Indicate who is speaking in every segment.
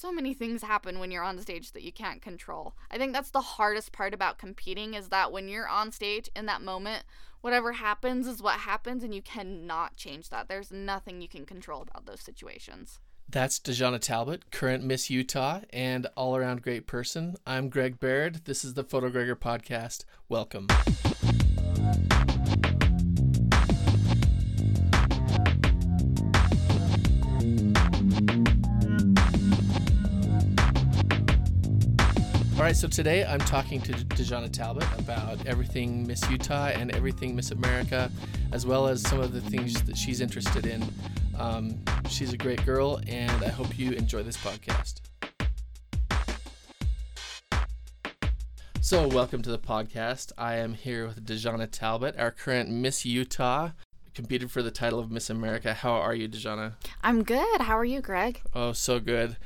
Speaker 1: so many things happen when you're on stage that you can't control. I think that's the hardest part about competing is that when you're on stage in that moment, whatever happens is what happens and you cannot change that. There's nothing you can control about those situations.
Speaker 2: That's Dexonna Talbot, current Miss Utah and all around great person. I'm Greg Baird. This is the Photo Gregor podcast. Welcome. Right, so today I'm talking to Dexonna Talbot about everything Miss Utah and everything Miss America, as well as some of the things that she's interested in. Um, she's a great girl, and I hope you enjoy this podcast. So, welcome to the podcast. I am here with Dexonna Talbot, our current Miss Utah, competed for the title of Miss America. How are you, Dexonna?
Speaker 1: I'm good. How are you, Greg?
Speaker 2: Oh, so good.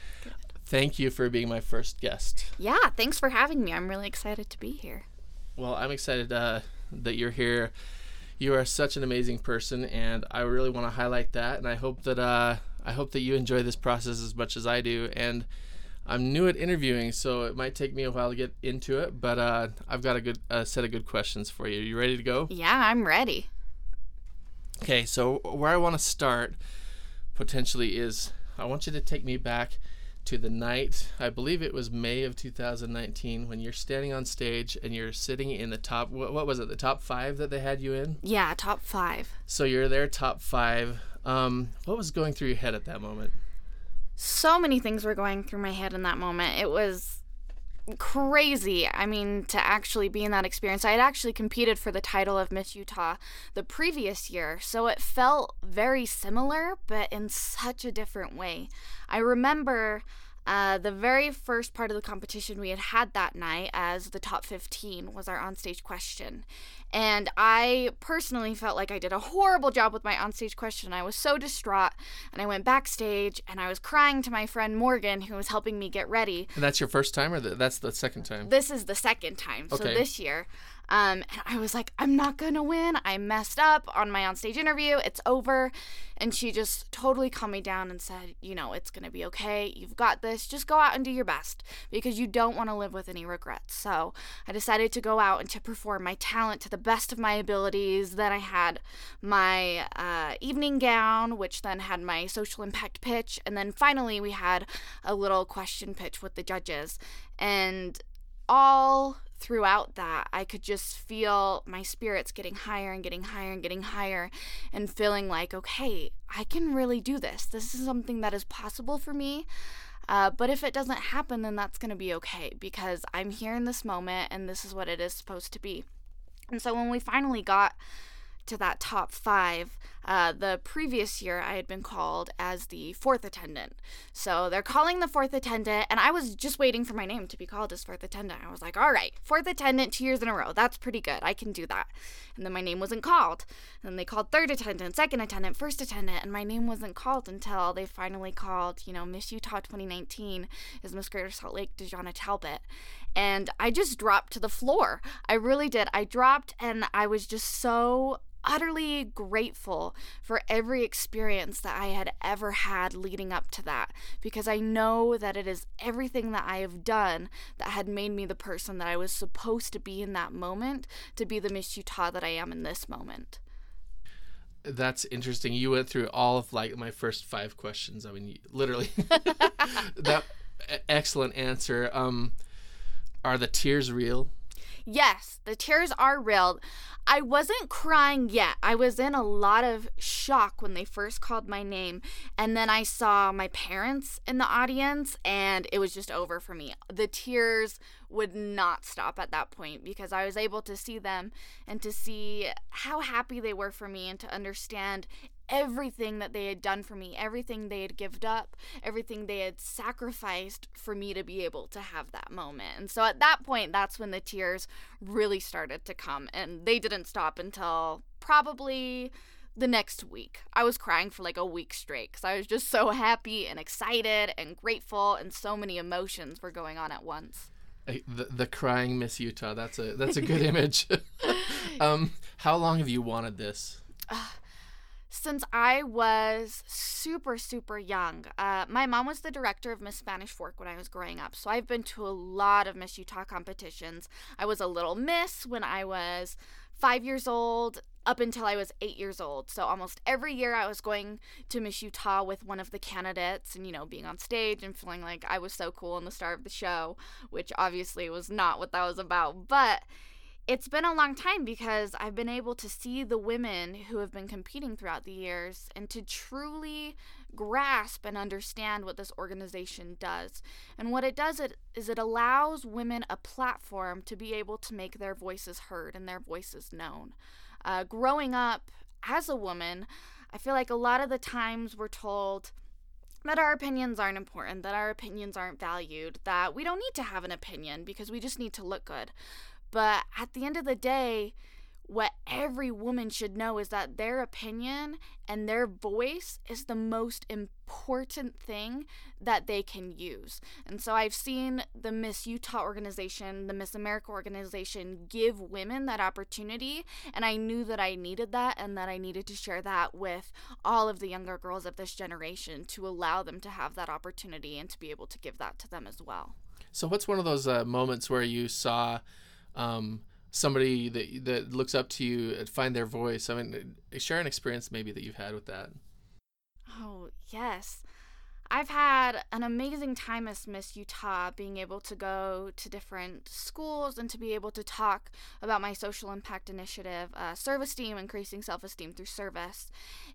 Speaker 2: Thank you for being my first guest.
Speaker 1: Yeah, thanks for having me. I'm really excited to be here.
Speaker 2: Well, I'm excited uh, that you're here. You are such an amazing person, and I really want to highlight that. And I hope that uh, I hope that you enjoy this process as much as I do. And I'm new at interviewing, so it might take me a while to get into it. But uh, I've got a good set of good questions for you. You ready to go?
Speaker 1: Yeah, I'm ready.
Speaker 2: Okay, so where I want to start potentially is I want you to take me back to the night, I believe it was May of 2019, when you're standing on stage and you're sitting in the top, what, what was it, the top five that they had you in?
Speaker 1: Yeah, top five.
Speaker 2: So you're there, top five. Um, what was going through your head at that moment?
Speaker 1: So many things were going through my head in that moment. It was crazy. I mean, to actually be in that experience. I had actually competed for the title of Miss Utah the previous year, so it felt very similar, but in such a different way. I remember uh, the very first part of the competition we had had that night as the top 15 was our onstage question. And I personally felt like I did a horrible job with my onstage question. I was so distraught. And I went backstage and I was crying to my friend Morgan, who was helping me get ready.
Speaker 2: And that's your first time, or the, that's the second time?
Speaker 1: This is the second time. Okay. So this year. Um, and I was like, I'm not gonna win. I messed up on my onstage interview. It's over. And she just totally calmed me down and said, You know, it's gonna be okay. You've got this. Just go out and do your best because you don't want to live with any regrets. So I decided to go out and to perform my talent to the best of my abilities. Then I had my uh, evening gown, which then had my social impact pitch. And then finally, we had a little question pitch with the judges. And all throughout that, I could just feel my spirits getting higher and getting higher and getting higher and feeling like, okay, I can really do this. This is something that is possible for me. Uh, but if it doesn't happen, then that's going to be okay because I'm here in this moment and this is what it is supposed to be. And so when we finally got to that top five. Uh, the previous year, I had been called as the fourth attendant. So they're calling the fourth attendant, and I was just waiting for my name to be called as fourth attendant. I was like, all right, fourth attendant two years in a row. That's pretty good. I can do that. And then my name wasn't called. And then they called third attendant, second attendant, first attendant, and my name wasn't called until they finally called, you know, Miss Utah 2019 is Miss Greater Salt Lake Dexonna Talbot and I just dropped to the floor. I really did. I dropped and I was just so utterly grateful for every experience that I had ever had leading up to that because I know that it is everything that I have done that had made me the person that I was supposed to be in that moment to be the Miss Utah that I am in this moment.
Speaker 2: That's interesting. You went through all of like my first five questions. I mean, literally. that excellent answer. Um, are the tears real?
Speaker 1: Yes, the tears are real. I wasn't crying yet. I was in a lot of shock when they first called my name. And then I saw my parents in the audience, and it was just over for me. The tears would not stop at that point because I was able to see them and to see how happy they were for me and to understand everything that they had done for me, everything they had given up, everything they had sacrificed for me to be able to have that moment. And so at that point, that's when the tears really started to come. And they didn't stop until probably the next week. I was crying for like a week straight because I was just so happy and excited and grateful, and so many emotions were going on at once.
Speaker 2: The, the crying Miss Utah. That's a that's a good image. um, how long have you wanted this? Uh,
Speaker 1: since I was super, super young. Uh, my mom was the director of Miss Spanish Fork when I was growing up, so I've been to a lot of Miss Utah competitions. I was a little miss when I was five years old up until I was eight years old. So almost every year I was going to Miss Utah with one of the candidates and, you know, being on stage and feeling like I was so cool and the star of the show, which obviously was not what that was about. But it's been a long time because I've been able to see the women who have been competing throughout the years and to truly grasp and understand what this organization does. And what it does is it allows women a platform to be able to make their voices heard and their voices known. Uh, growing up as a woman, I feel like a lot of the times we're told that our opinions aren't important, that our opinions aren't valued, that we don't need to have an opinion because we just need to look good. But at the end of the day, what every woman should know is that their opinion and their voice is the most important thing that they can use. And so I've seen the Miss Utah organization, the Miss America organization give women that opportunity. And I knew that I needed that and that I needed to share that with all of the younger girls of this generation to allow them to have that opportunity and to be able to give that to them as well.
Speaker 2: So, what's one of those uh, moments where you saw? Um, somebody that that looks up to you find their voice. I mean, share an experience maybe that you've had with that.
Speaker 1: Oh yes, I've had an amazing time as Miss Utah, being able to go to different schools and to be able to talk about my social impact initiative, uh, Serve Esteem, increasing self esteem through service.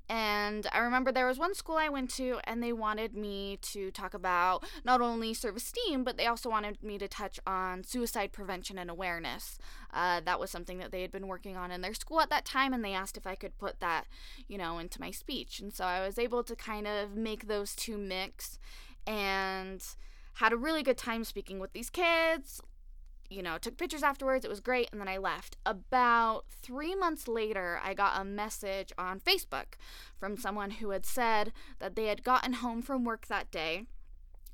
Speaker 1: And I remember there was one school I went to, and they wanted me to talk about not only Serve Esteem, but they also wanted me to touch on suicide prevention and awareness. Uh, that was something that they had been working on in their school at that time, and they asked if I could put that, you know, into my speech. And so I was able to kind of make those two mix and had a really good time speaking with these kids. You know, took pictures afterwards. It was great. And then I left. About three months later, I got a message on Facebook from someone who had said that they had gotten home from work that day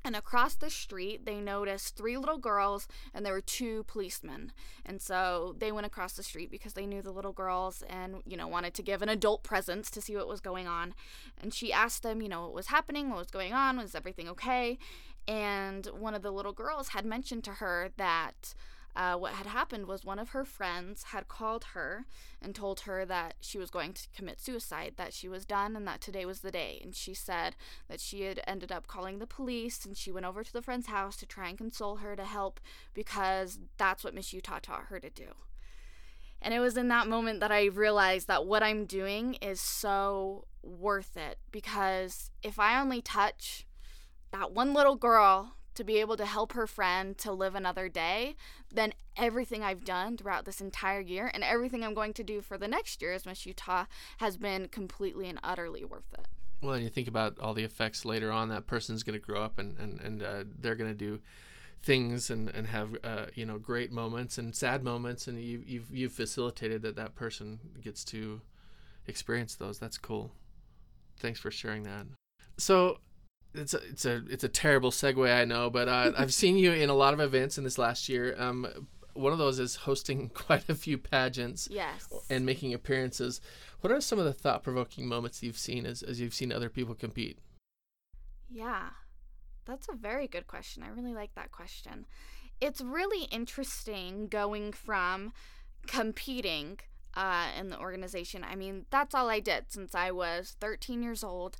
Speaker 1: and across the street, they noticed three little girls and there were two policemen. And so they went across the street because they knew the little girls and, you know, wanted to give an adult presence to see what was going on. And she asked them, you know, what was happening, what was going on, was everything okay? And one of the little girls had mentioned to her that uh, what had happened was one of her friends had called her and told her that she was going to commit suicide, that she was done, and that today was the day. And she said that she had ended up calling the police and she went over to the friend's house to try and console her to help because that's what Miss Utah taught her to do. And it was in that moment that I realized that what I'm doing is so worth it because if I only touch that one little girl to be able to help her friend to live another day, then everything I've done throughout this entire year. And everything I'm going to do for the next year as Miss Utah has been completely and utterly worth it.
Speaker 2: Well, and you think about all the effects later on, that person's going to grow up and, and, and uh, they're going to do things and, and have uh, you know great moments and sad moments. And you, you've, you've facilitated that that person gets to experience those. That's cool. Thanks for sharing that. So it's a, it's a it's a terrible segue, I know, but uh, I've seen you in a lot of events in this last year. Um, one of those is hosting quite a few pageants.
Speaker 1: Yes.
Speaker 2: And making appearances. What are some of the thought provoking moments you've seen as, as you've seen other people compete?
Speaker 1: Yeah, that's a very good question. I really like that question. It's really interesting going from competing uh, in the organization. I mean, that's all I did since I was 13 years old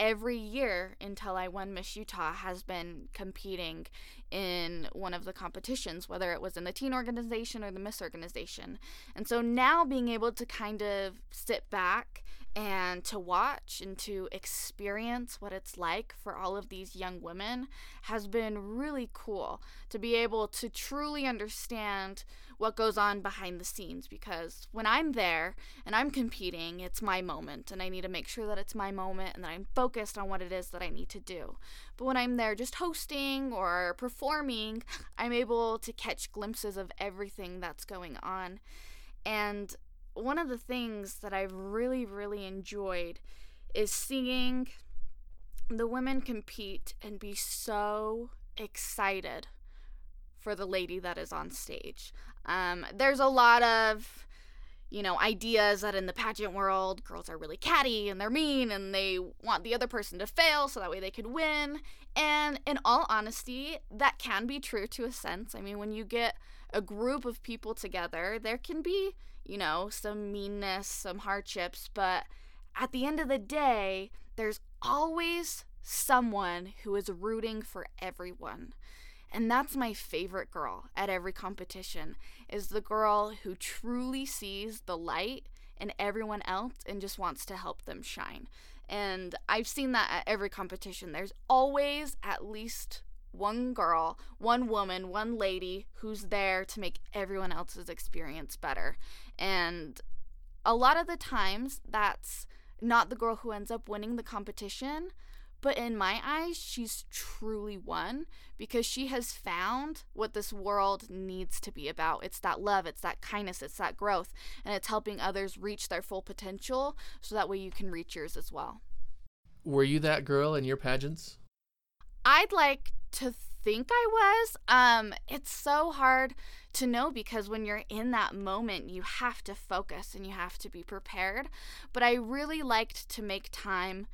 Speaker 1: every year until I won Miss Utah has been competing in one of the competitions, whether it was in the teen organization or the Miss organization. And so now being able to kind of sit back and to watch and to experience what it's like for all of these young women has been really cool to be able to truly understand what goes on behind the scenes because when I'm there and I'm competing, it's my moment and I need to make sure that it's my moment and that I'm focused on what it is that I need to do. But when I'm there just hosting or performing, I'm able to catch glimpses of everything that's going on. And one of the things that I've really, really enjoyed is seeing the women compete and be so excited for the lady that is on stage. Um, there's a lot of, you know, ideas that in the pageant world, girls are really catty and they're mean and they want the other person to fail so that way they could win. And in all honesty, that can be true to a sense. I mean, when you get a group of people together, there can be, you know, some meanness, some hardships, but at the end of the day, there's always someone who is rooting for everyone. And that's my favorite girl at every competition is the girl who truly sees the light in everyone else and just wants to help them shine. And I've seen that at every competition. There's always at least one girl, one woman, one lady who's there to make everyone else's experience better. And a lot of the times that's not the girl who ends up winning the competition, but in my eyes, she's truly won because she has found what this world needs to be about. It's that love, it's that kindness, it's that growth, and it's helping others reach their full potential so that way you can reach yours as well.
Speaker 2: Were you that girl in your pageants?
Speaker 1: I'd like to think I was. Um, it's so hard to know because when you're in that moment, you have to focus and you have to be prepared. But I really liked to make time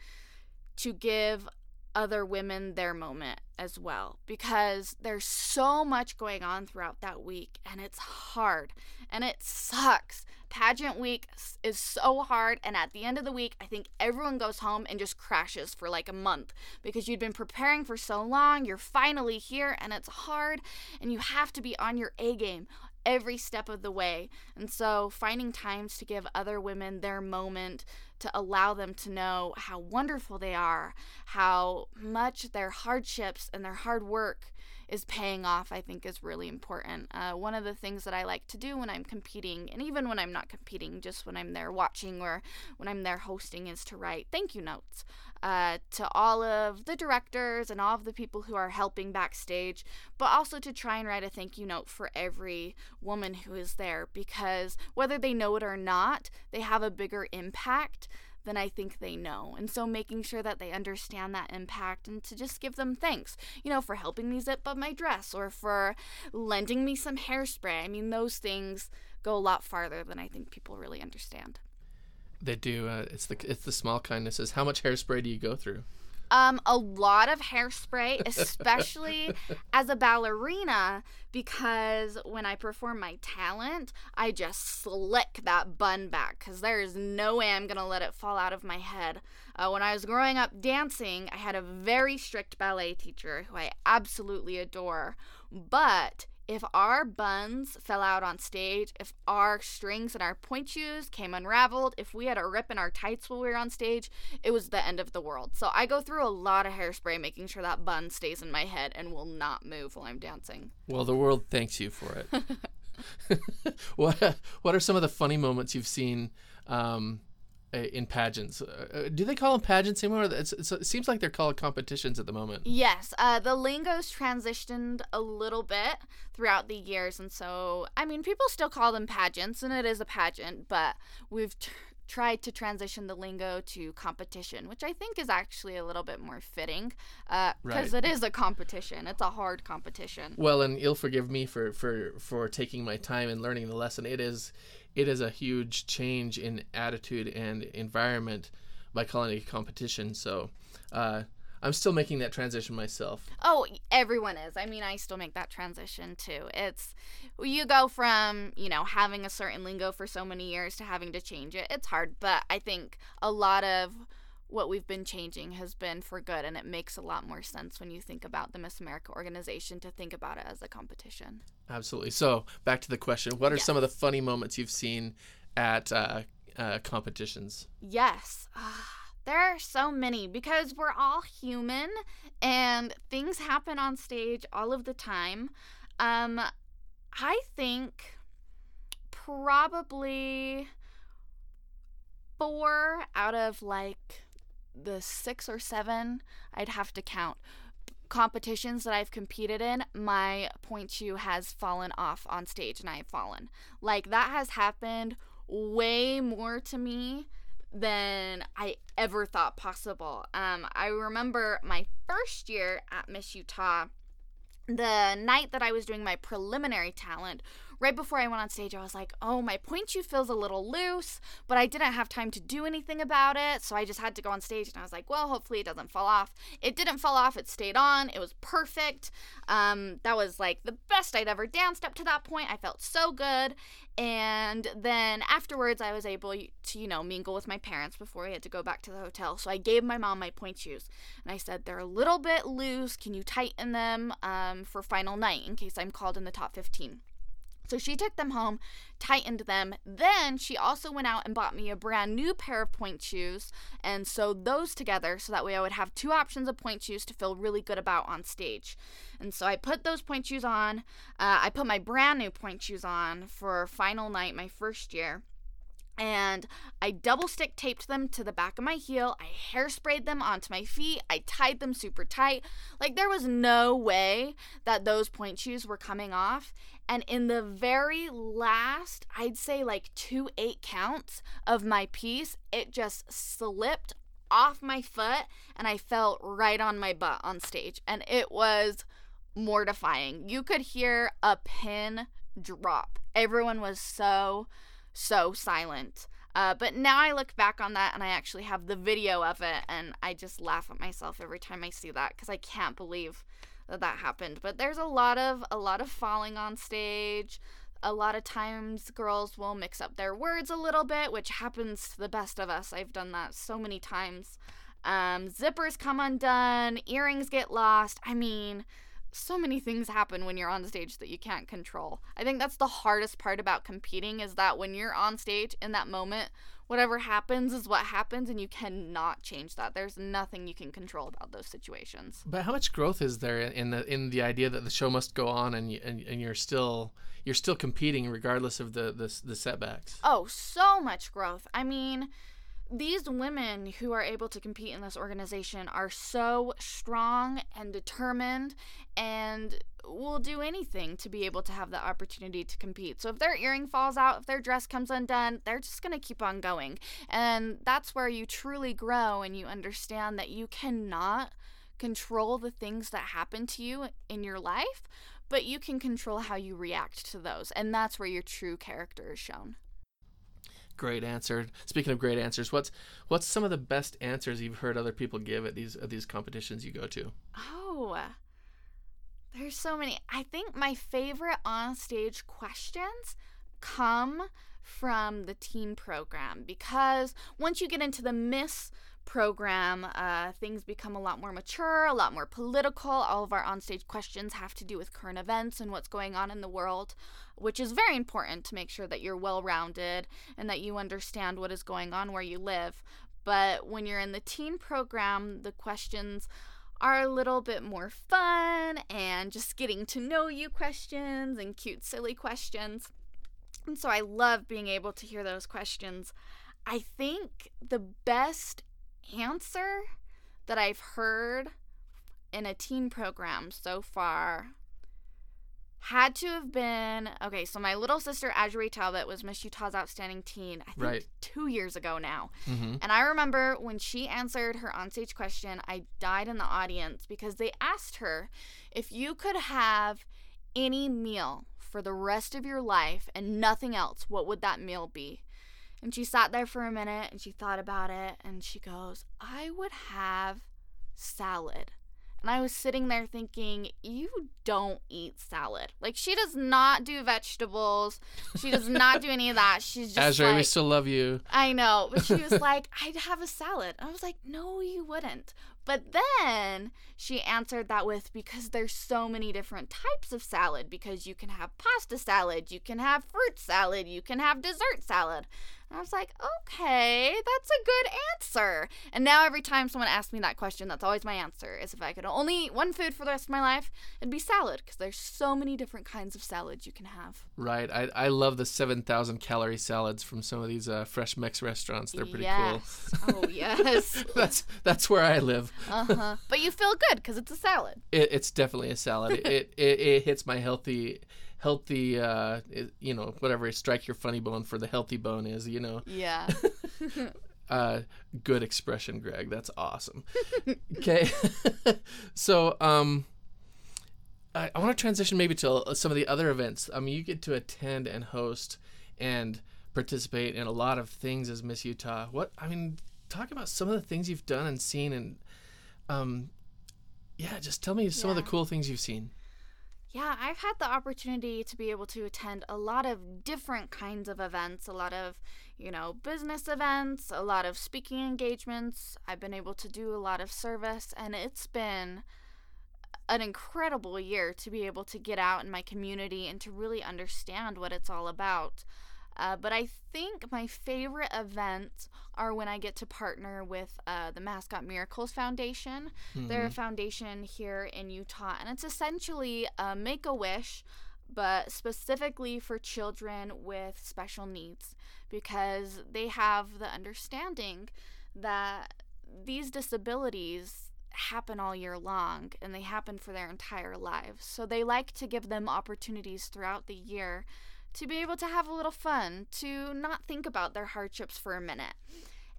Speaker 1: to give other women their moment as well because there's so much going on throughout that week and it's hard and it sucks. Pageant week is so hard, and at the end of the week, I think everyone goes home and just crashes for like a month because you've been preparing for so long. You're finally here, and it's hard, and you have to be on your A game every step of the way. And so, finding times to give other women their moment to allow them to know how wonderful they are, how much their hardships and their hard work is paying off, I think is really important. Uh, one of the things that I like to do when I'm competing, and even when I'm not competing, just when I'm there watching or when I'm there hosting, is to write thank you notes uh, to all of the directors and all of the people who are helping backstage, but also to try and write a thank you note for every woman who is there because whether they know it or not, they have a bigger impact than I think they know. And so making sure that they understand that impact and to just give them thanks, you know, for helping me zip up my dress or for lending me some hairspray. I mean, those things go a lot farther than I think people really understand.
Speaker 2: They do. Uh, it's the it's the small kindnesses. How much hairspray do you go through?
Speaker 1: Um, a lot of hairspray, especially as a ballerina, because when I perform my talent, I just slick that bun back because there is no way I'm gonna let it fall out of my head. Uh, when I was growing up dancing, I had a very strict ballet teacher who I absolutely adore, but if our buns fell out on stage, if our strings and our pointe shoes came unraveled, if we had a rip in our tights while we were on stage, it was the end of the world. So I go through a lot of hairspray making sure that bun stays in my head and will not move while I'm dancing.
Speaker 2: Well, the world thanks you for it. what What are some of the funny moments you've seen um, in pageants. Uh, uh, do they call them pageants anymore? It's, it's, it seems like they're called competitions at the moment.
Speaker 1: Yes, uh, the lingo's transitioned a little bit throughout the years, and so I mean, people still call them pageants, and it is a pageant, but we've t- tried to transition the lingo to competition, which I think is actually a little bit more fitting because uh, right. it is a competition. It's a hard competition.
Speaker 2: Well, and you'll forgive me for for for taking my time and learning the lesson. It is it is a huge change in attitude and environment by calling it a competition. So uh, I'm still making that transition myself.
Speaker 1: Oh, everyone is. I mean, I still make that transition too. It's you go from, you know, having a certain lingo for so many years to having to change it. It's hard, but I think a lot of what we've been changing has been for good and it makes a lot more sense when you think about the Miss America organization to think about it as a competition.
Speaker 2: Absolutely. So, back to the question, what are yes. some of the funny moments you've seen at uh, uh, competitions?
Speaker 1: Yes. Uh, there are so many because we're all human and things happen on stage all of the time. Um I think probably 4 out of like the six or seven I'd have to count competitions that I've competed in, my pointe shoe has fallen off on stage and I have fallen. Like that has happened way more to me than I ever thought possible. Um, I remember my first year at Miss Utah the night that I was doing my preliminary talent, right before I went on stage, I was like, oh, my pointe shoe feels a little loose, but I didn't have time to do anything about it. So I just had to go on stage and I was like, well, hopefully it doesn't fall off. It didn't fall off, it stayed on. It was perfect. Um, that was like the best I'd ever danced up to that point. I felt so good. And then afterwards, I was able to, you know, mingle with my parents before we had to go back to the hotel. So I gave my mom my pointe shoes and I said, they're a little bit loose. Can you tighten them um, for final night in case I'm called in the top 15? So she took them home, tightened them. Then she also went out and bought me a brand new pair of pointe shoes and sewed those together so that way I would have two options of pointe shoes to feel really good about on stage. And so I put those pointe shoes on. Uh, I put my brand new pointe shoes on for final night, my first year and I double stick taped them to the back of my heel. I hairsprayed them onto my feet. I tied them super tight. Like there was no way that those pointe shoes were coming off. And in the very last, I'd say like two eight counts of my piece, it just slipped off my foot and I fell right on my butt on stage. And it was mortifying. You could hear a pin drop. Everyone was so so silent. Uh, but now I look back on that and I actually have the video of it, and I just laugh at myself every time I see that because I can't believe that that happened. But there's a lot of a lot of falling on stage. A lot of times girls will mix up their words a little bit, which happens to the best of us. I've done that so many times. Um, zippers come undone, earrings get lost. I mean, so many things happen when you're on stage that you can't control. I think that's the hardest part about competing is that when you're on stage in that moment, whatever happens is what happens and you cannot change that. There's nothing you can control about those situations.
Speaker 2: But how much growth is there in the in the idea that the show must go on and and, and you're still you're still competing regardless of the the, the setbacks?
Speaker 1: Oh, so much growth. I mean, these women who are able to compete in this organization are so strong and determined and will do anything to be able to have the opportunity to compete. So if their earring falls out, if their dress comes undone, they're just going to keep on going. And that's where you truly grow and you understand that you cannot control the things that happen to you in your life, but you can control how you react to those. And that's where your true character is shown.
Speaker 2: Great answer. Speaking of great answers, what's what's some of the best answers you've heard other people give at these at these competitions you go to?
Speaker 1: Oh, there's so many. I think my favorite on stage questions come from the teen program because once you get into the Miss program, uh, things become a lot more mature, a lot more political. All of our onstage questions have to do with current events and what's going on in the world, which is very important to make sure that you're well rounded and that you understand what is going on where you live. But when you're in the teen program, the questions are a little bit more fun and just getting to know you questions and cute, silly questions. And so I love being able to hear those questions. I think the best answer that I've heard in a teen program so far had to have been okay. So my little sister Adjorie Talbot was Miss Utah's Outstanding Teen. I think right. two years ago now, mm-hmm. and I remember when she answered her onstage question, I died in the audience because they asked her if you could have any meal for the rest of your life and nothing else, what would that meal be? And she sat there for a minute and she thought about it and she goes, I would have salad. And I was sitting there thinking, you don't eat salad. Like she does not do vegetables. She does not do any of that. She's just
Speaker 2: Azure,
Speaker 1: like,
Speaker 2: we still love you.
Speaker 1: I know, but she was like, I'd have a salad. And I was like, no, you wouldn't. But then she answered that with because there's so many different types of salad because you can have pasta salad, you can have fruit salad, you can have dessert salad. And I was like, okay, that's a good answer. And now every time someone asks me that question, that's always my answer is if I could only eat one food for the rest of my life, it'd be salad because there's so many different kinds of salads you can have.
Speaker 2: Right. I, I love the 7,000 calorie salads from some of these uh, fresh mix restaurants. They're pretty
Speaker 1: yes. cool. oh, yes.
Speaker 2: that's that's where I live.
Speaker 1: uh-huh. But you feel good because it's a salad.
Speaker 2: It, it's definitely a salad. it, it, it hits my healthy healthy uh you know whatever strike your funny bone for the healthy bone is you know
Speaker 1: yeah
Speaker 2: uh good expression greg that's awesome okay so um I, I want to transition maybe to uh, some of the other events. I mean, you get to attend and host and participate in a lot of things as Miss Utah. What I mean, talk about some of the things you've done and seen, and um, yeah, just tell me some yeah. of the cool things you've seen.
Speaker 1: Yeah, I've had the opportunity to be able to attend a lot of different kinds of events, a lot of, you know, business events, a lot of speaking engagements. I've been able to do a lot of service, and it's been an incredible year to be able to get out in my community and to really understand what it's all about. Uh, but I think my favorite events are when I get to partner with uh, the Mascot Miracles Foundation. Mm-hmm. They're a foundation here in Utah, and it's essentially a make a wish, but specifically for children with special needs because they have the understanding that these disabilities happen all year long and they happen for their entire lives. So they like to give them opportunities throughout the year to be able to have a little fun, to not think about their hardships for a minute.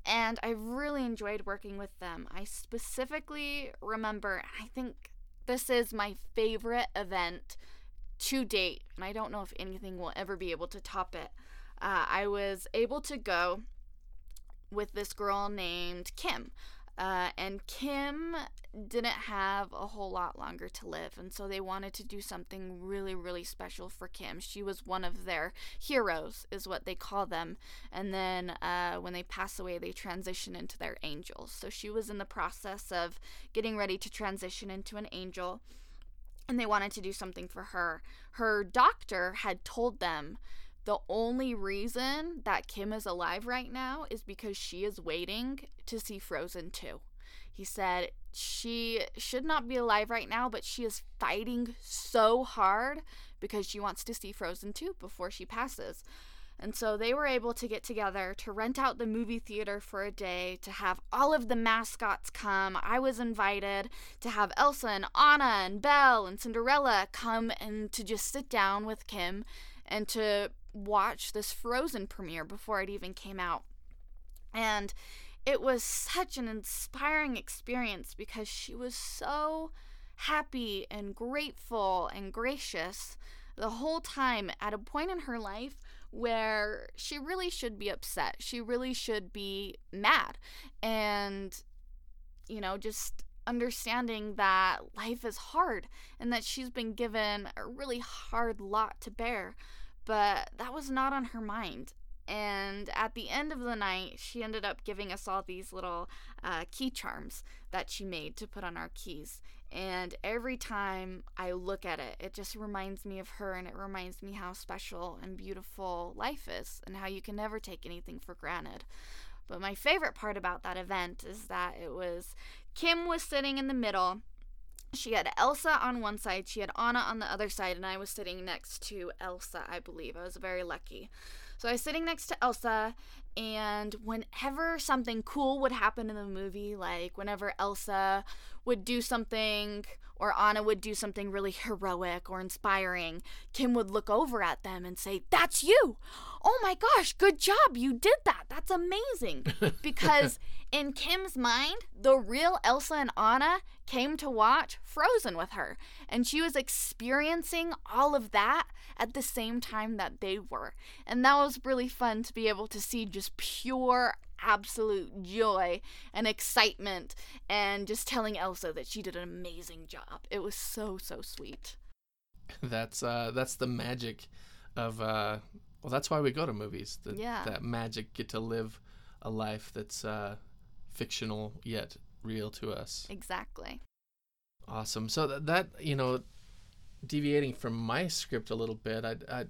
Speaker 1: And I really enjoyed working with them. I specifically remember, I think this is my favorite event to date, and I don't know if anything will ever be able to top it. Uh, I was able to go with this girl named Kim. Uh, and Kim didn't have a whole lot longer to live, and so they wanted to do something really, really special for Kim. She was one of their heroes, is what they call them. And then uh, when they pass away, they transition into their angels. So she was in the process of getting ready to transition into an angel, and they wanted to do something for her. Her doctor had told them the only reason that Kim is alive right now is because she is waiting to see Frozen 2. He said she should not be alive right now, but she is fighting so hard because she wants to see Frozen 2 before she passes. And so they were able to get together to rent out the movie theater for a day, to have all of the mascots come. I was invited to have Elsa and Anna and Belle and Cinderella come and to just sit down with Kim and to watch this Frozen premiere before it even came out. And it was such an inspiring experience because she was so happy and grateful and gracious the whole time at a point in her life where she really should be upset. She really should be mad. And, you know, just understanding that life is hard and that she's been given a really hard lot to bear but that was not on her mind. And at the end of the night, she ended up giving us all these little uh, key charms that she made to put on our keys. And every time I look at it, it just reminds me of her and it reminds me how special and beautiful life is and how you can never take anything for granted. But my favorite part about that event is that it was Kim was sitting in the middle she had Elsa on one side, she had Anna on the other side, and I was sitting next to Elsa, I believe. I was very lucky. So I was sitting next to Elsa, and whenever something cool would happen in the movie, like whenever Elsa would do something or Anna would do something really heroic or inspiring, Kim would look over at them and say, That's you! Oh my gosh, good job! You did that! That's amazing! Because in Kim's mind, the real Elsa and Anna came to watch Frozen with her, and she was experiencing all of that at the same time that they were. And that was really fun to be able to see just pure absolute joy and excitement and just telling Elsa that she did an amazing job. It was so so sweet.
Speaker 2: That's uh that's the magic of uh well that's why we go to movies. The, yeah. That magic get to live a life that's uh fictional yet real to us.
Speaker 1: Exactly.
Speaker 2: Awesome. So that, that you know deviating from my script a little bit, I I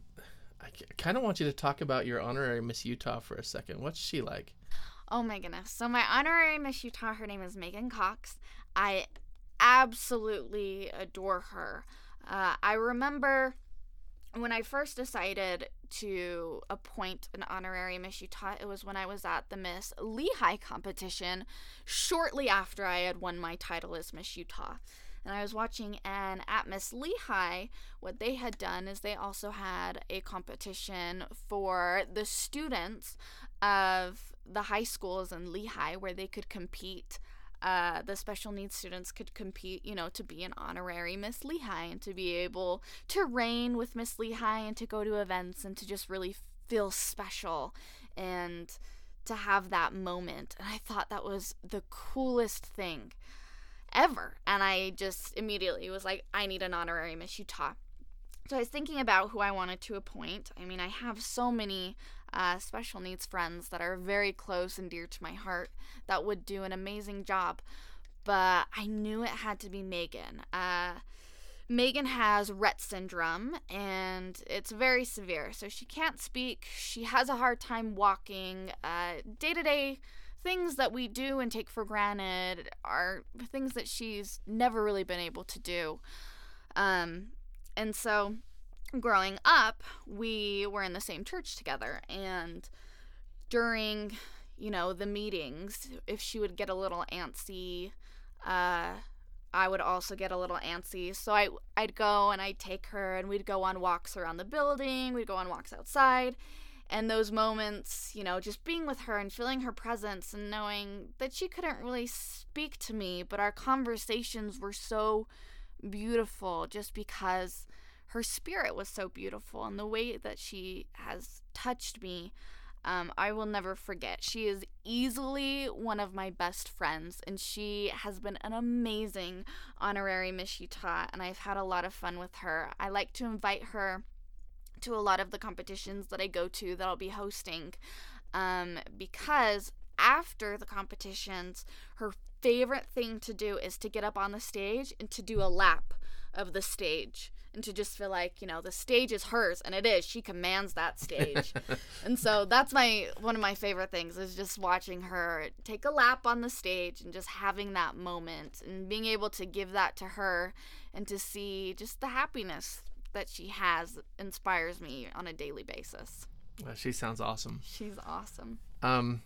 Speaker 2: I kind of want you to talk about your honorary Miss Utah for a second. What's she like?
Speaker 1: Oh my goodness. So my honorary Miss Utah, her name is Megan Cox. I absolutely adore her. Uh, I remember when I first decided to appoint an honorary Miss Utah, it was when I was at the Miss Lehi competition shortly after I had won my title as Miss Utah. And I was watching, and at Miss Lehi. what they had done is they also had a competition for the students of the high schools in Lehi where they could compete uh, the special needs students could compete, you know, to be an honorary Miss Lehi and to be able to reign with Miss Lehi and to go to events and to just really feel special and to have that moment. And I thought that was the coolest thing ever. And I just immediately was like, I need an honorary Miss Utah. So I was thinking about who I wanted to appoint. I mean, I have so many uh, special needs friends that are very close and dear to my heart that would do an amazing job. But I knew it had to be Megan. Uh, Megan has Rett syndrome and it's very severe. So she can't speak. She has a hard time walking. Day to day things that we do and take for granted are things that she's never really been able to do. Um, and so growing up, we were in the same church together. And during, you know, the meetings, if she would get a little antsy, uh, I would also get a little antsy. So I, I'd go and I'd take her and we'd go on walks around the building, we'd go on walks outside. And those moments, you know, just being with her and feeling her presence and knowing that she couldn't really speak to me, but our conversations were so beautiful just because her spirit was so beautiful and the way that she has touched me um, I will never forget. She is easily one of my best friends, and she has been an amazing honorary Miss Utah, and I've had a lot of fun with her. I like to invite her to a lot of the competitions that I go to that I'll be hosting um, because after the competitions, her favorite thing to do is to get up on the stage and to do a lap of the stage and to just feel like you know the stage is hers and it is. She commands that stage. And so that's my one of my favorite things is just watching her take a lap on the stage and just having that moment and being able to give that to her and to see just the happiness that she has inspires me on a daily basis
Speaker 2: well, she sounds awesome
Speaker 1: she's awesome
Speaker 2: um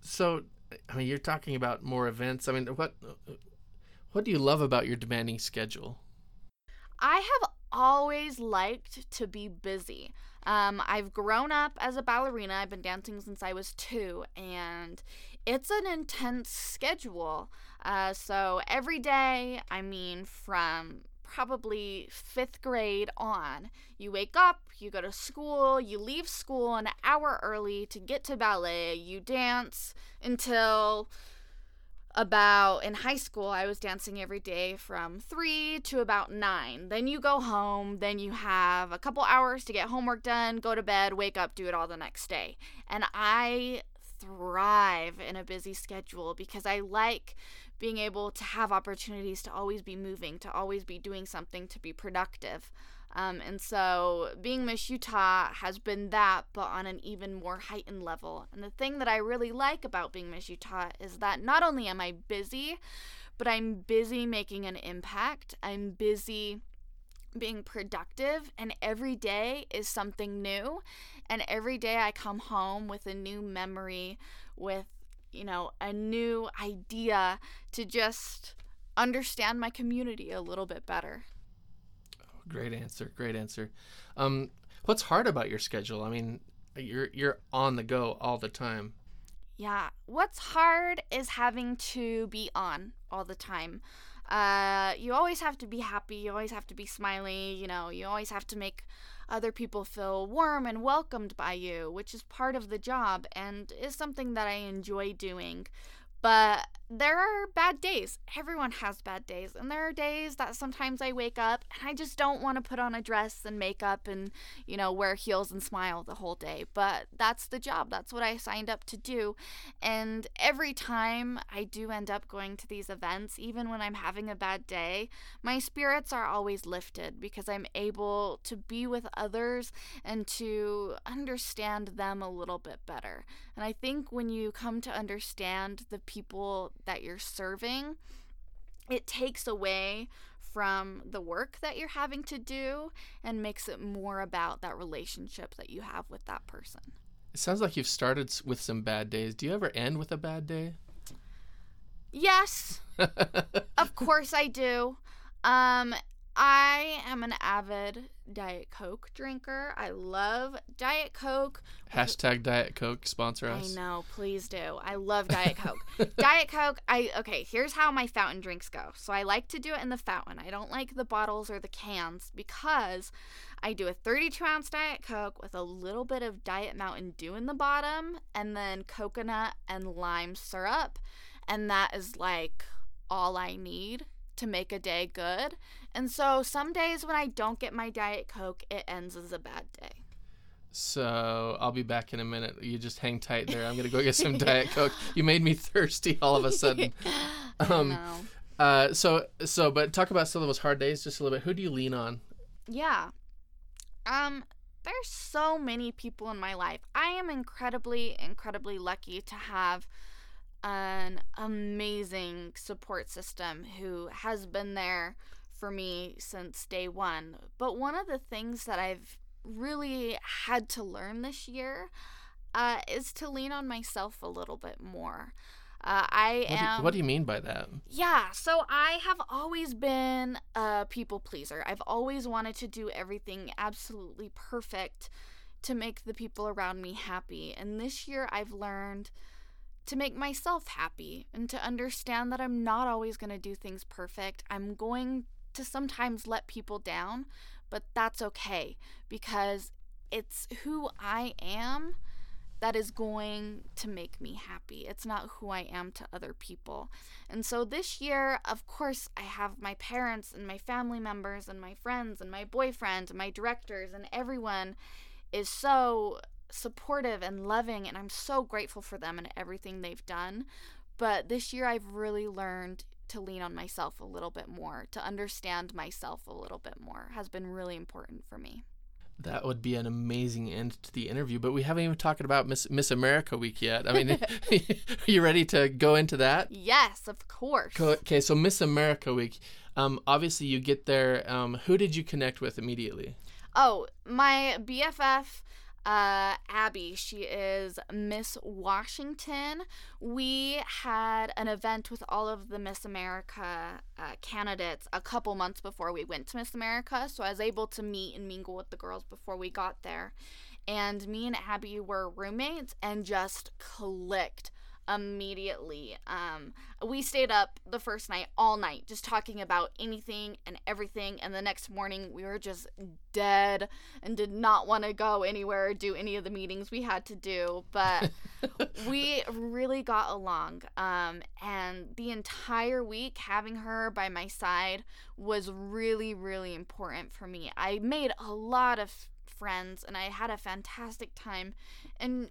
Speaker 2: so i mean you're talking about more events i mean what what do you love about your demanding schedule
Speaker 1: I have always liked to be busy. Um, I've grown up as a ballerina. I've been dancing since I was two, and it's an intense schedule. Uh, so every day, I mean, from probably fifth grade on, you wake up, you go to school, you leave school an hour early to get to ballet, you dance until about in high school I was dancing every day from 3 to about 9. Then you go home, then you have a couple hours to get homework done, go to bed, wake up, do it all the next day. And I thrive in a busy schedule because I like being able to have opportunities to always be moving, to always be doing something, to be productive. Um, and so being Miss Utah has been that, but on an even more heightened level. And the thing that I really like about being Miss Utah is that not only am I busy, but I'm busy making an impact. I'm busy being productive, and every day is something new. And every day I come home with a new memory, with, you know, a new idea to just understand my community a little bit better.
Speaker 2: Great answer. Great answer. Um, what's hard about your schedule? I mean, you're you're on the go all the time.
Speaker 1: Yeah. What's hard is having to be on all the time. Uh, you always have to be happy. You always have to be smiley. You know, you always have to make other people feel warm and welcomed by you, which is part of the job and is something that I enjoy doing. But there are bad days. Everyone has bad days. And there are days that sometimes I wake up and I just don't want to put on a dress and makeup and, you know, wear heels and smile the whole day. But that's the job. That's what I signed up to do. And every time I do end up going to these events, even when I'm having a bad day, my spirits are always lifted because I'm able to be with others and to understand them a little bit better. And I think when you come to understand the people that you're serving, it takes away from the work that you're having to do and makes it more about that relationship that you have with that person.
Speaker 2: It sounds like you've started with some bad days. Do you ever end with a bad day?
Speaker 1: Yes. of course I do. Um I am an avid Diet Coke drinker. I love Diet Coke.
Speaker 2: Hashtag Diet Coke sponsor us.
Speaker 1: I know, please do. I love Diet Coke. Diet Coke, I okay, here's how my fountain drinks go. So I like to do it in the fountain. I don't like the bottles or the cans because I do a 32 ounce Diet Coke with a little bit of Diet Mountain Dew in the bottom and then coconut and lime syrup. And that is like all I need to make a day good. And so some days when I don't get my Diet Coke, it ends as a bad day.
Speaker 2: So I'll be back in a minute. You just hang tight there. I'm gonna go get some Diet Coke. You made me thirsty all of a sudden. Um, uh, so so, but talk about some of those hard days just a little bit. Who do you lean on?
Speaker 1: Yeah. Um, there's so many people in my life. I am incredibly, incredibly lucky to have an amazing support system who has been there for me since day one. But one of the things that I've really had to learn this year uh, is to lean on myself a little bit more. Uh, I
Speaker 2: what
Speaker 1: am.
Speaker 2: Do you, what do you mean by that?
Speaker 1: Yeah, so I have always been a people pleaser. I've always wanted to do everything absolutely perfect to make the people around me happy. And this year I've learned to make myself happy and to understand that I'm not always going to do things perfect. I'm going to sometimes let people down, but that's okay because it's who I am that is going to make me happy. It's not who I am to other people. And so this year, of course, I have my parents and my family members and my friends and my boyfriend and my directors and everyone is so supportive and loving, and I'm so grateful for them and everything they've done. But this year, I've really learned to lean on myself a little bit more, to understand myself a little bit more, has been really important for me.
Speaker 2: That would be an amazing end to the interview, but we haven't even talked about Miss Miss America week yet. I mean, are you ready to go into that?
Speaker 1: Yes, of course.
Speaker 2: Okay, so Miss America week. Um, obviously, you get there. Um, who did you connect with immediately?
Speaker 1: Oh, my BFF uh, Abby. She is Miss Washington. We had an event with all of the Miss America uh, candidates a couple months before we went to Miss America, so I was able to meet and mingle with the girls before we got there. And me and Abby were roommates and just clicked immediately. Um, we stayed up the first night all night just talking about anything and everything. And the next morning, we were just dead and did not want to go anywhere or do any of the meetings we had to do. But we really got along. Um, and the entire week, having her by my side was really, really important for me. I made a lot of friends and I had a fantastic time. And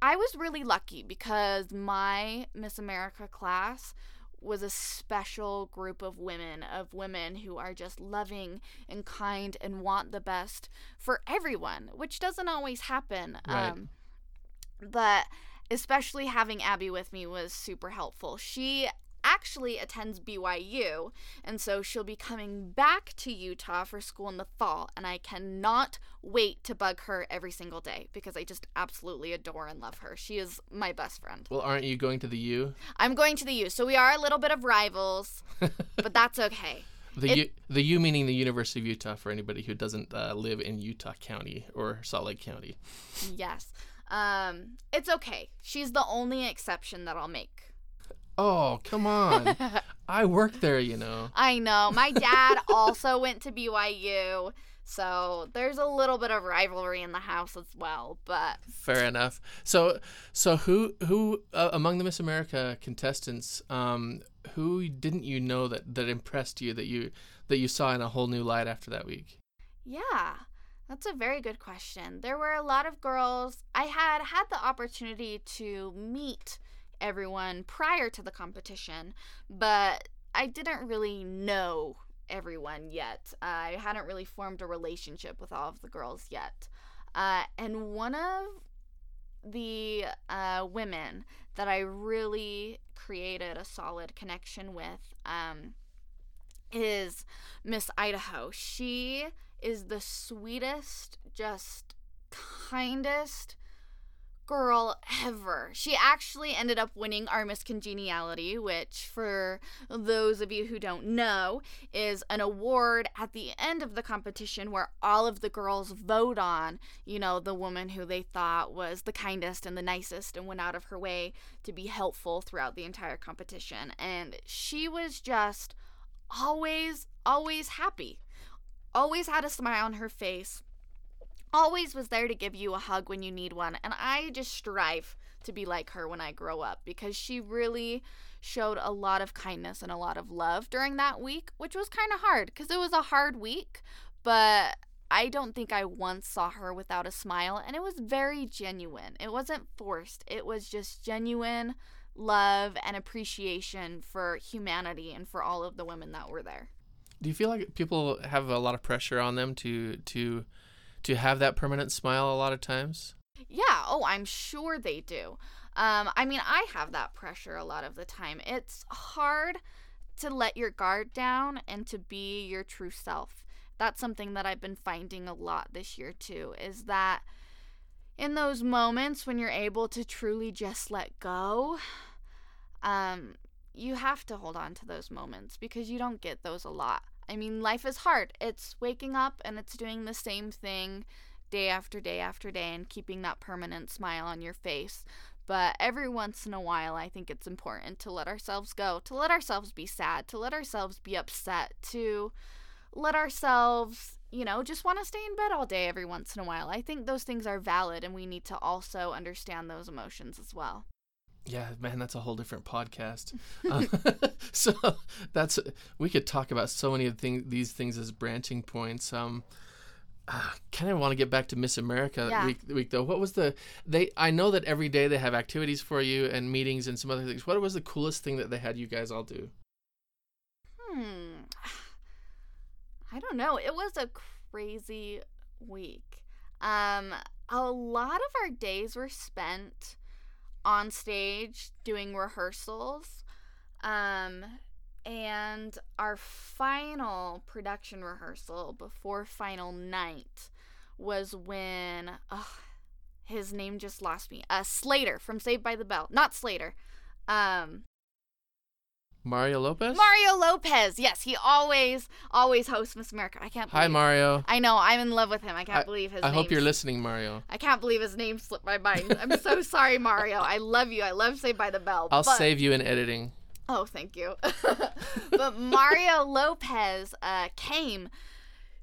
Speaker 1: I was really lucky because my Miss America class was a special group of women, of women who are just loving and kind and want the best for everyone, which doesn't always happen.
Speaker 2: Right. Um,
Speaker 1: but especially having Abby with me was super helpful. She actually attends BYU, and so she'll be coming back to Utah for school in the fall. And I cannot wait to bug her every single day because I just absolutely adore and love her. She is my best friend.
Speaker 2: Well, aren't you going to the U?
Speaker 1: I'm going to the U, so we are a little bit of rivals, but that's okay.
Speaker 2: The it, U, the U meaning the University of Utah for anybody who doesn't uh, live in Utah County or Salt Lake County.
Speaker 1: Yes. Um, it's okay. She's the only exception that I'll make.
Speaker 2: Oh, come on. I work there, you know.
Speaker 1: I know. My dad also went to BYU. So there's a little bit of rivalry in the house as well, but
Speaker 2: fair enough. So, so who who uh, among the Miss America contestants, um, who didn't you know that that impressed you that you that you saw in a whole new light after that week?
Speaker 1: Yeah, that's a very good question. There were a lot of girls. I had had the opportunity to meet everyone prior to the competition, but I didn't really know everyone yet. Uh, I hadn't really formed a relationship with all of the girls yet. Uh, and one of the uh, women that I really created a solid connection with um, is Miss Idaho. She is the sweetest, just kindest, girl ever. She actually ended up winning our Miss Congeniality, which, for those of you who don't know, is an award at the end of the competition where all of the girls vote on, you know, the woman who they thought was the kindest and the nicest and went out of her way to be helpful throughout the entire competition. And she was just always, always happy, always had a smile on her face always was there to give you a hug when you need one. And I just strive to be like her when I grow up because she really showed a lot of kindness and a lot of love during that week, which was kind of hard because it was a hard week. But I don't think I once saw her without a smile, and it was very genuine. It wasn't forced, it was just genuine love and appreciation for humanity and for all of the women that were there.
Speaker 2: Do you feel like people have a lot of pressure on them to to to have that permanent smile a lot of times?
Speaker 1: Yeah, oh, I'm sure they do. Um, I mean, I have that pressure a lot of the time. It's hard to let your guard down and to be your true self. That's something that I've been finding a lot this year too, is that in those moments when you're able to truly just let go, um, you have to hold on to those moments because you don't get those a lot. I mean, life is hard. It's waking up and it's doing the same thing day after day after day and keeping that permanent smile on your face. But every once in a while, I think it's important to let ourselves go, to let ourselves be sad, to let ourselves be upset, to let ourselves, you know, just want to stay in bed all day every once in a while. I think those things are valid and we need to also understand those emotions as well.
Speaker 2: Yeah, man, that's a whole different podcast. uh, so that's we could talk about so many of things, these things as branching points. Um, uh, kind of want to get back to Miss America
Speaker 1: yeah.
Speaker 2: week, week though. What was the they? I know that every day they have activities for you and meetings and some other things. What was the coolest thing that they had you guys all do?
Speaker 1: Hmm, I don't know. It was a crazy week. Um, a lot of our days were spent on stage doing rehearsals. Um, and our final production rehearsal before final night was when his name just lost me. Uh, Slater from Saved by the Bell, not Slater. Um,
Speaker 2: Mario Lopez?
Speaker 1: Mario Lopez. Yes, he always always hosts Miss America. I can't.
Speaker 2: Believe, Hi Mario.
Speaker 1: I know. I'm in love with him. I can't I, believe his.
Speaker 2: I hope you're listening, Mario.
Speaker 1: I can't believe his name slipped my mind. I'm so sorry, Mario. I love you. I love Saved by the Bell.
Speaker 2: I'll but... save you in editing.
Speaker 1: Oh, thank you. but Mario Lopez uh, came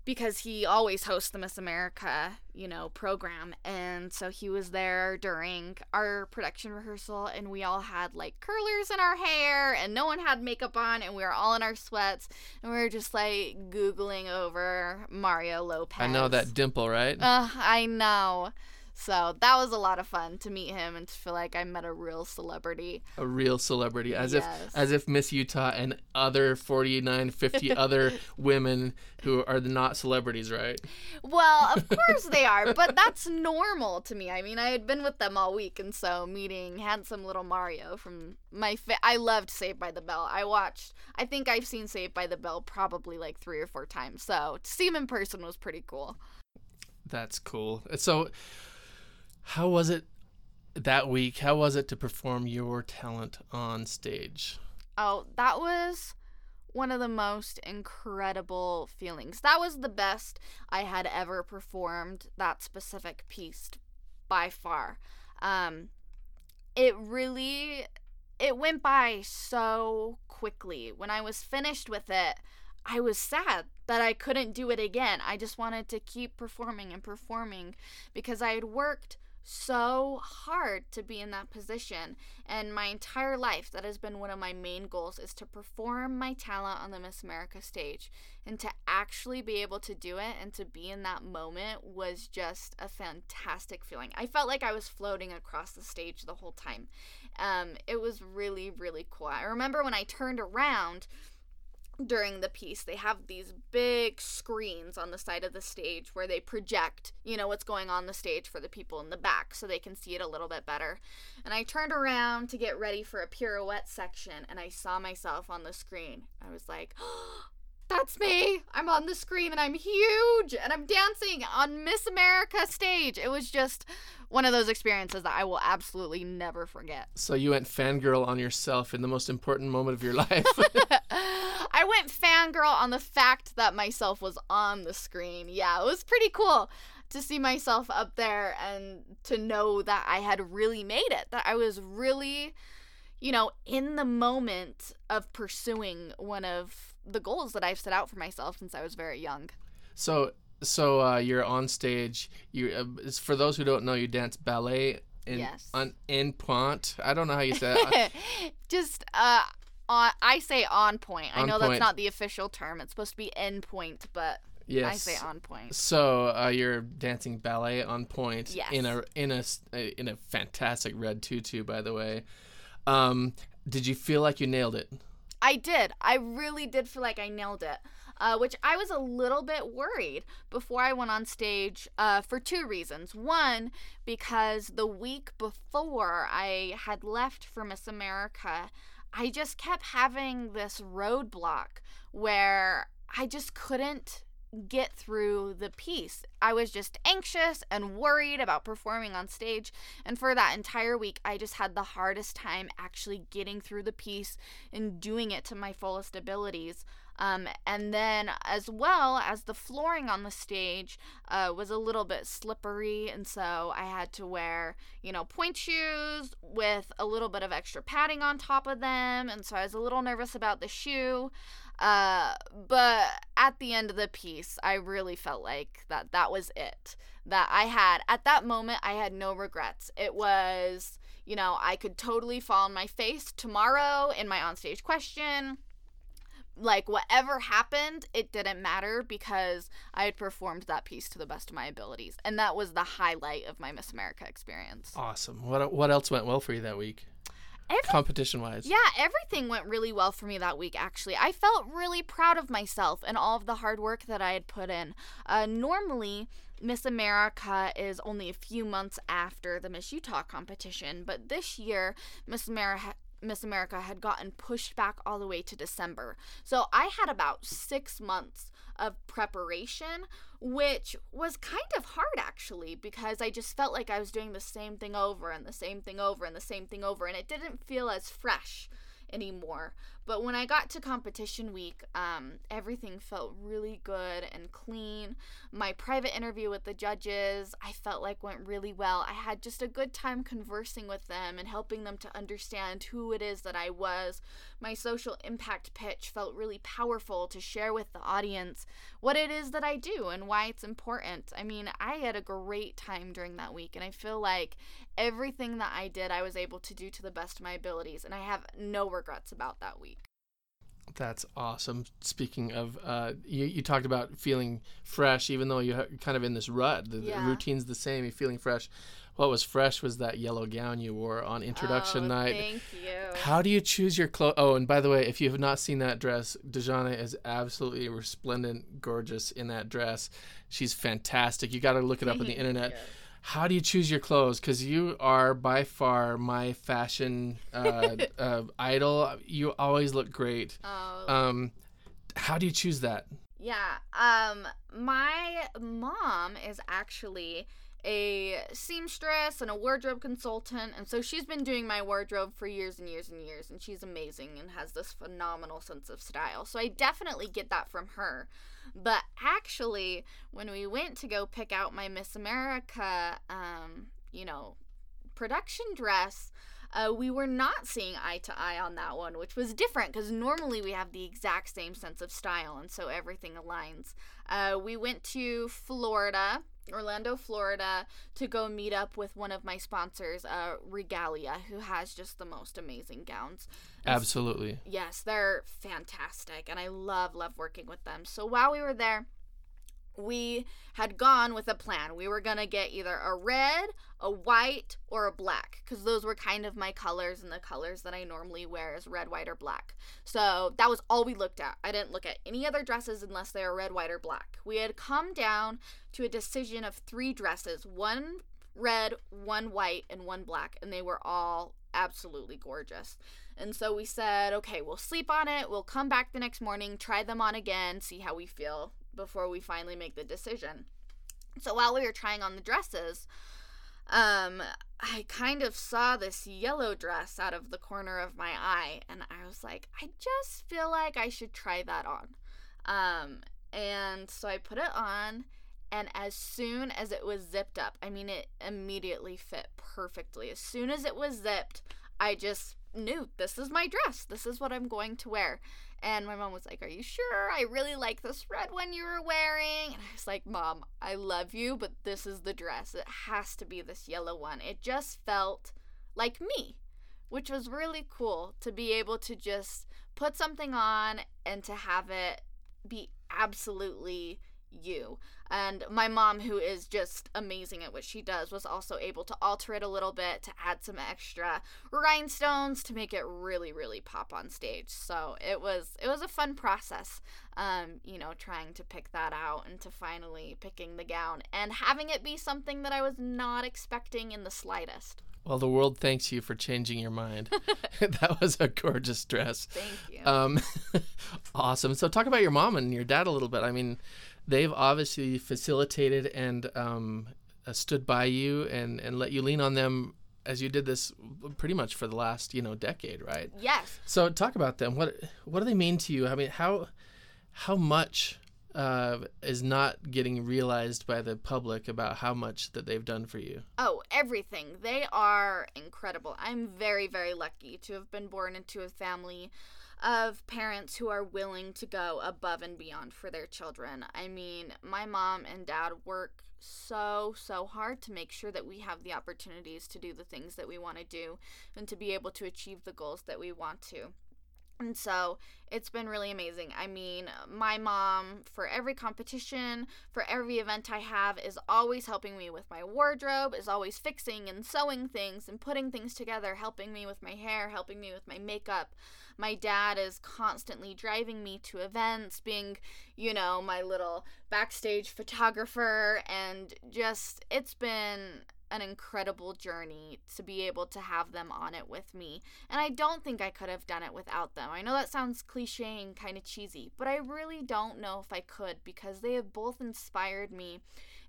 Speaker 1: because he always hosts the Miss America, you know, program. And so he was there during our production rehearsal, and we all had like curlers in our hair, and no one had makeup on, and we were all in our sweats, and we were just like Googling over Mario Lopez.
Speaker 2: I know that dimple, right?
Speaker 1: Uh, I know. So that was a lot of fun to meet him and to feel like I met a real celebrity.
Speaker 2: A real celebrity, as yes. if as if Miss Utah and other 49, 50 other women who are not celebrities, right?
Speaker 1: Well, of course they are, but that's normal to me. I mean, I had been with them all week, and so meeting handsome little Mario from my fa- I loved Saved by the Bell. I watched. I think I've seen Saved by the Bell probably like three or four times. So to see him in person was pretty cool.
Speaker 2: That's cool. So how was it that week? How was it to perform your talent on stage?
Speaker 1: Oh, that was one of the most incredible feelings. That was the best I had ever performed that specific piece by far. Um, it really it went by so quickly. When I was finished with it, I was sad that I couldn't do it again. I just wanted to keep performing and performing because I had worked so hard to be in that position. And my entire life, that has been one of my main goals is to perform my talent on the Miss America stage. And to actually be able to do it and to be in that moment was just a fantastic feeling. I felt like I was floating across the stage the whole time. Um, it was really, really cool. I remember when I turned around during the piece they have these big screens on the side of the stage where they project you know what's going on the stage for the people in the back so they can see it a little bit better. And i turned around to get ready for a pirouette section and i saw myself on the screen. I was like oh, that's me. I'm on the screen and I'm huge and I'm dancing on Miss America stage. It was just one of those experiences that I will absolutely never forget.
Speaker 2: So you went fangirl on yourself in the most important moment of your life.
Speaker 1: I went fangirl on the fact that myself was on the screen. Yeah, it was pretty cool to see myself up there and to know that I had really made it, that I was really, you know, in the moment of pursuing one of the goals that I've set out for myself since I was very young.
Speaker 2: So, so uh, you're on stage. You, uh, for those who don't know, you dance ballet in
Speaker 1: yes.
Speaker 2: on en pointe. I don't know how you say it.
Speaker 1: Just uh, on. I say on point. On I know point. that's not the official term. It's supposed to be en pointe, but Yes. I say on point.
Speaker 2: So uh, you're dancing ballet on point
Speaker 1: yes.
Speaker 2: in a in a in a fantastic red tutu, by the way. Um, did you feel like you nailed it?
Speaker 1: I did. I really did feel like I nailed it. Uh, which I was a little bit worried before I went on stage uh, for two reasons. One, because the week before I had left for Miss America, I just kept having this roadblock where I just couldn't get through the piece. I was just anxious and worried about performing on stage. And for that entire week, I just had the hardest time actually getting through the piece and doing it to my fullest abilities. Um, and then, as well as the flooring on the stage uh, was a little bit slippery, and so I had to wear, you know, pointe shoes with a little bit of extra padding on top of them. And so I was a little nervous about the shoe. Uh, but at the end of the piece, I really felt like that that was it. That I had at that moment, I had no regrets. It was, you know, I could totally fall on my face tomorrow in my onstage question. Like whatever happened, it didn't matter because I had performed that piece to the best of my abilities, and that was the highlight of my Miss America experience.
Speaker 2: Awesome. What what else went well for you that week? Every, competition wise.
Speaker 1: Yeah, everything went really well for me that week, actually. I felt really proud of myself and all of the hard work that I had put in. Uh, normally, Miss America is only a few months after the Miss Utah competition, but this year, Miss America. Miss America had gotten pushed back all the way to December. So I had about six months of preparation, which was kind of hard actually because I just felt like I was doing the same thing over and the same thing over and the same thing over, and it didn't feel as fresh anymore. But when I got to competition week, um, everything felt really good and clean. My private interview with the judges, I felt like went really well. I had just a good time conversing with them and helping them to understand who it is that I was. My social impact pitch felt really powerful to share with the audience what it is that I do and why it's important. I mean, I had a great time during that week, and I feel like everything that I did, I was able to do to the best of my abilities, and I have no regrets about that week.
Speaker 2: That's awesome. Speaking of, uh, you, you talked about feeling fresh, even though you're kind of in this rut. The, yeah. the routine's the same. You're feeling fresh. What was fresh was that yellow gown you wore on introduction
Speaker 1: oh,
Speaker 2: night.
Speaker 1: Thank you.
Speaker 2: How do you choose your clothes? Oh, and by the way, if you have not seen that dress, Dexonna is absolutely resplendent, gorgeous in that dress. She's fantastic. You got to look it up on the internet how do you choose your clothes? Because you are by far my fashion uh, uh, idol. You always look great.
Speaker 1: Oh.
Speaker 2: Um, how do you choose that?
Speaker 1: Yeah. Um, my mom is actually a seamstress and a wardrobe consultant, and so she's been doing my wardrobe for years and years and years, and she's amazing and has this phenomenal sense of style. So I definitely get that from her. But actually, when we went to go pick out my Miss America, um, you know, production dress, uh, we were not seeing eye to eye on that one, which was different because normally we have the exact same sense of style, and so everything aligns. Uh, we went to Florida Orlando, Florida, to go meet up with one of my sponsors, uh, Regalia, who has just the most amazing gowns.
Speaker 2: Absolutely.
Speaker 1: Yes, they're fantastic, and I love love working with them. So while we were there, we had gone with a plan. We were going to get either a red, a white, or a black because those were kind of my colors and the colors that I normally wear is red, white, or black. So that was all we looked at. I didn't look at any other dresses unless they were red, white, or black. We had come down to a decision of three dresses one red, one white, and one black, and they were all absolutely gorgeous. And so we said, okay, we'll sleep on it. We'll come back the next morning, try them on again, see how we feel before we finally make the decision. So while we were trying on the dresses, um, I kind of saw this yellow dress out of the corner of my eye, and I was like, I just feel like I should try that on. Um, and so I put it on, and as soon as it was zipped up, I mean, it immediately fit perfectly. As soon as it was zipped, I just knew this is my dress. This is what I'm going to wear. And my mom was like, Are you sure? I really like this red one you were wearing. And I was like, Mom, I love you, but this is the dress. It has to be this yellow one. It just felt like me, which was really cool to be able to just put something on and to have it be absolutely you. And my mom, who is just amazing at what she does, was also able to alter it a little bit to add some extra rhinestones to make it really, really pop on stage. So it was it was a fun process, um, you know, trying to pick that out and to finally picking the gown and having it be something that I was not expecting in the slightest.
Speaker 2: Well, the world thanks you for changing your mind. that was a gorgeous dress.
Speaker 1: Thank you.
Speaker 2: Um, awesome. So, talk about your mom and your dad a little bit. I mean, they've obviously facilitated and um, uh, stood by you and, and let you lean on them as you did this pretty much for the last you know decade, right?
Speaker 1: Yes.
Speaker 2: So, talk about them. What what do they mean to you? I mean, how how much uh, is not getting realized by the public about how much that they've done for you?
Speaker 1: Oh, everything. They are incredible. I'm very, very lucky to have been born into a family of parents who are willing to go above and beyond for their children. I mean, my mom and dad work so, so hard to make sure that we have the opportunities to do the things that we want to do and to be able to achieve the goals that we want to. And so it's been really amazing. I mean, my mom, for every competition, for every event I have, is always helping me with my wardrobe, is always fixing and sewing things and putting things together, helping me with my hair, helping me with my makeup. My dad is constantly driving me to events, being, you know, my little backstage photographer, and just, it's been an incredible journey to be able to have them on it with me. And I don't think I could have done it without them. I know that sounds cliche and kind of cheesy, but I really don't know if I could because they have both inspired me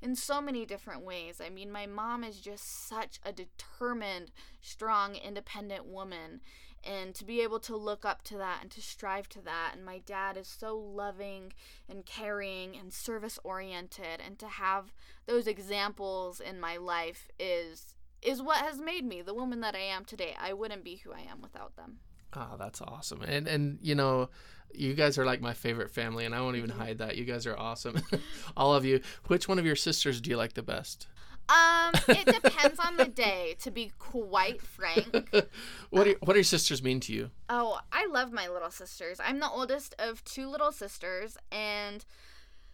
Speaker 1: in so many different ways. I mean, my mom is just such a determined, strong, independent woman and to be able to look up to that and to strive to that and my dad is so loving and caring and service oriented and to have those examples in my life is is what has made me the woman that I am today. I wouldn't be who I am without them.
Speaker 2: Oh, that's awesome. And and you know, you guys are like my favorite family and I won't even mm-hmm. hide that. You guys are awesome. All of you. Which one of your sisters do you like the best?
Speaker 1: Um, it depends on the day, to be quite frank.
Speaker 2: what are, what do your sisters mean to you?
Speaker 1: Oh, I love my little sisters. I'm the oldest of two little sisters, and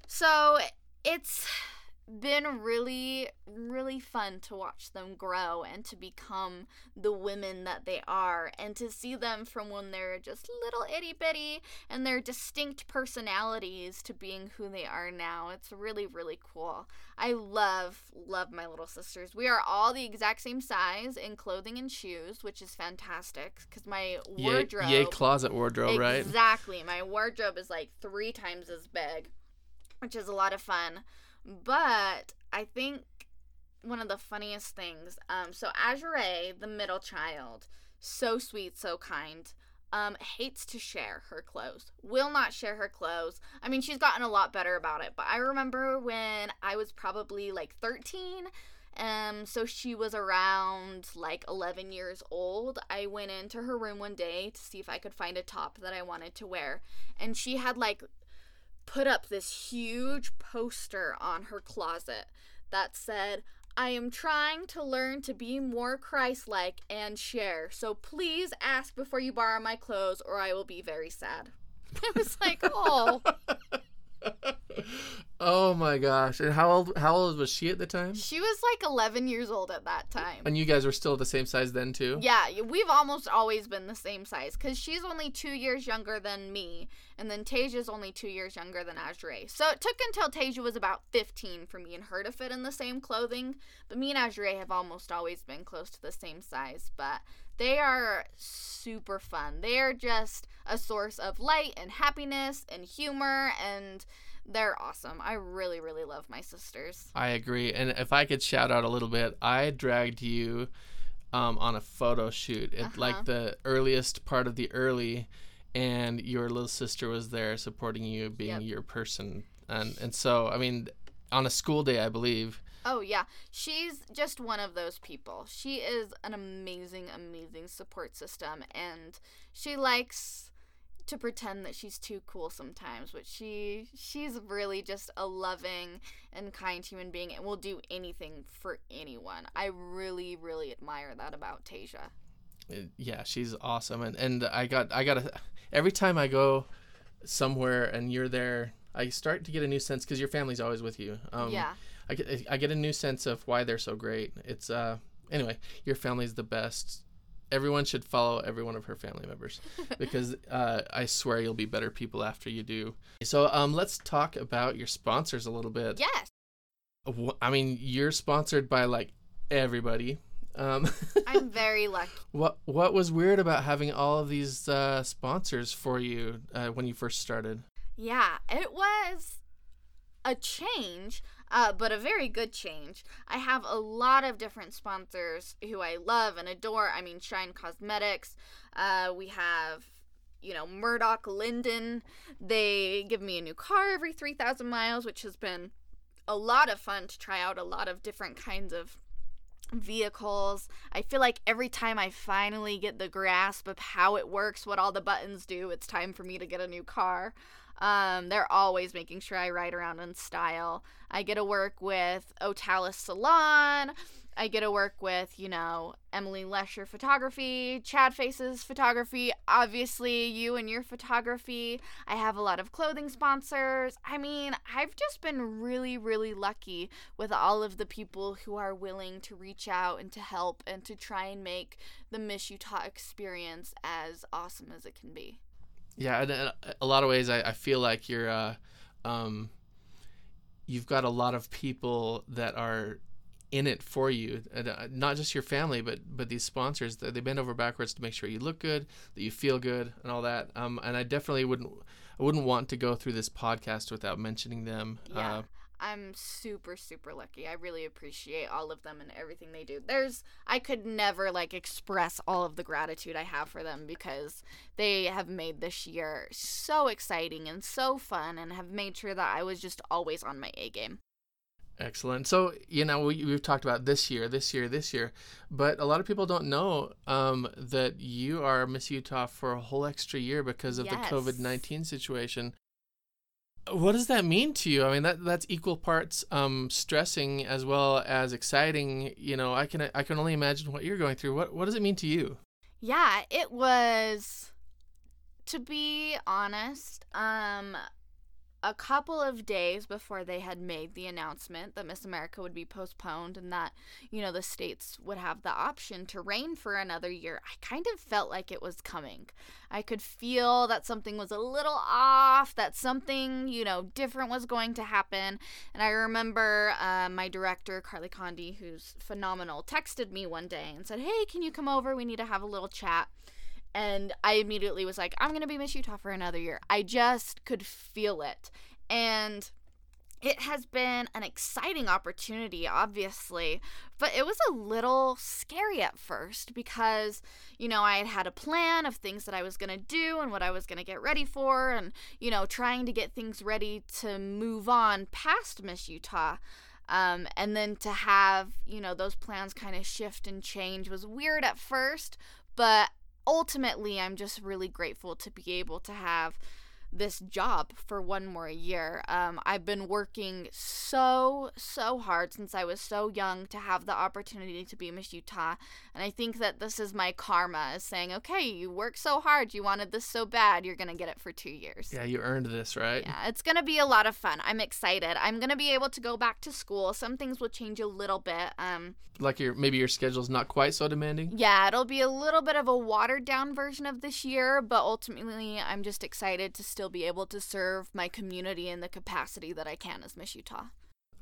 Speaker 1: so it's been really, really fun to watch them grow and to become the women that they are, and to see them from when they're just little itty bitty and their distinct personalities to being who they are now. It's really, really cool. I love, love my little sisters. We are all the exact same size in clothing and shoes, which is fantastic because my wardrobe.
Speaker 2: Yay, yay closet wardrobe,
Speaker 1: exactly,
Speaker 2: right?
Speaker 1: Exactly. My wardrobe is like three times as big, which is a lot of fun. But I think one of the funniest things, um, so Azure, the middle child, so sweet, so kind, um, hates to share her clothes, will not share her clothes. I mean, she's gotten a lot better about it, but I remember when I was probably like 13. Um, so she was around like 11 years old. I went into her room one day to see if I could find a top that I wanted to wear, and she had like put up this huge poster on her closet that said, I am trying to learn to be more Christ like and share. So please ask before you borrow my clothes or I will be very sad. I was like, oh.
Speaker 2: Oh my gosh! And how old? How old was she at the time?
Speaker 1: She was like 11 years old at that time.
Speaker 2: And you guys were still the same size then too.
Speaker 1: Yeah, we've almost always been the same size because she's only two years younger than me, and then Tasia's only two years younger than Azure. So it took until Tasia was about 15 for me and her to fit in the same clothing. But me and Azure have almost always been close to the same size. But they are super fun. They are just a source of light and happiness and humor and they're awesome. I really, really love my sisters.
Speaker 2: I agree. And if I could shout out a little bit, I dragged you um, on a photo shoot at uh-huh. like the earliest part of the early, and your little sister was there supporting you, being yep. your person. And and so I mean, on a school day, I believe.
Speaker 1: Oh yeah, she's just one of those people. She is an amazing, amazing support system, and she likes to pretend that she's too cool sometimes, but she she's really just a loving and kind human being and will do anything for anyone. I really really admire that about Tasia.
Speaker 2: Uh, yeah, she's awesome and and I got I got a, every time I go somewhere and you're there, I start to get a new sense cuz your family's always with you.
Speaker 1: Um, yeah.
Speaker 2: I get I get a new sense of why they're so great. It's uh anyway, your family's the best everyone should follow every one of her family members because uh, I swear you'll be better people after you do. So um, let's talk about your sponsors a little bit.
Speaker 1: Yes.
Speaker 2: I mean, you're sponsored by like everybody. Um,
Speaker 1: I'm very lucky.
Speaker 2: What What was weird about having all of these uh, sponsors for you uh, when you first started?
Speaker 1: Yeah, it was a change uh, but a very good change. I have a lot of different sponsors who I love and adore. I mean, Shine Cosmetics. Uh, we have, you know, Murdock Lindon. They give me a new car every 3,000 miles, which has been a lot of fun to try out a lot of different kinds of vehicles. I feel like every time I finally get the grasp of how it works, what all the buttons do, it's time for me to get a new car. Um, they're always making sure I ride around in style. I get to work with Otalis Salon. I get to work with, you know, Emily Lesher photography, Chad Faces photography, obviously you and your photography. I have a lot of clothing sponsors. I mean, I've just been really, really lucky with all of the people who are willing to reach out and to help and to try and make the Miss Utah experience as awesome as it can be.
Speaker 2: Yeah, in a lot of ways, I, I feel like you're, uh, um, you've got a lot of people that are in it for you, uh, not just your family, but but these sponsors. They bend over backwards to make sure you look good, that you feel good, and all that. Um, and I definitely wouldn't, I wouldn't want to go through this podcast without mentioning them.
Speaker 1: Yeah. Uh, I'm super super lucky. I really appreciate all of them and everything they do. There's I could never like express all of the gratitude I have for them because they have made this year so exciting and so fun and have made sure that I was just always on my A game.
Speaker 2: Excellent. So, you know, we, have talked about this year, this year, this year, but a lot of people don't know um, that you are Miss Utah for a whole extra year because of yes. the COVID 19 situation what does that mean to you? I mean, that that's equal parts um, stressing as well as exciting. You know, I can I can only imagine what you're going through. What what does it mean to you?
Speaker 1: Yeah, it was. To be honest, um, a couple of days before they had made the announcement that Miss America would be postponed and that, you know, the states would have the option to reign for another year, I kind of felt like it was coming. I could feel that something was a little off, that something, you know, different was going to happen. And I remember uh, my director, Carly Condi, who's phenomenal, texted me one day and said, Hey, can you come over? We need to have a little chat and I immediately was like, I'm gonna be Miss Utah for another year. I just could feel it. And it has been an exciting opportunity, obviously, but it was a little scary at first because, you know, I had had a plan of things that I was going to do and what I was going to get ready for, and, you know, trying to get things ready to move on past Miss Utah. Um, and then to have, you know, those plans kind of shift and change was weird at first, but ultimately, I'm just really grateful to be able to have this job for one more year. Um, I've been working so, so hard since I was so young to have the opportunity to be Miss Utah. And I think that this is my karma, is saying, okay, you worked so hard, you wanted this so bad, you're going to get it for two years.
Speaker 2: Yeah, you earned this, right?
Speaker 1: Yeah, it's going to be a lot of fun. I'm excited. I'm going to be able to go back to school. Some things will change a little bit. Um,
Speaker 2: like your maybe your schedule's not quite so demanding.
Speaker 1: Yeah, it'll be a little bit of a watered down version of this year, but ultimately, I'm just excited to still be able to serve my community in the capacity that I can as Miss Utah.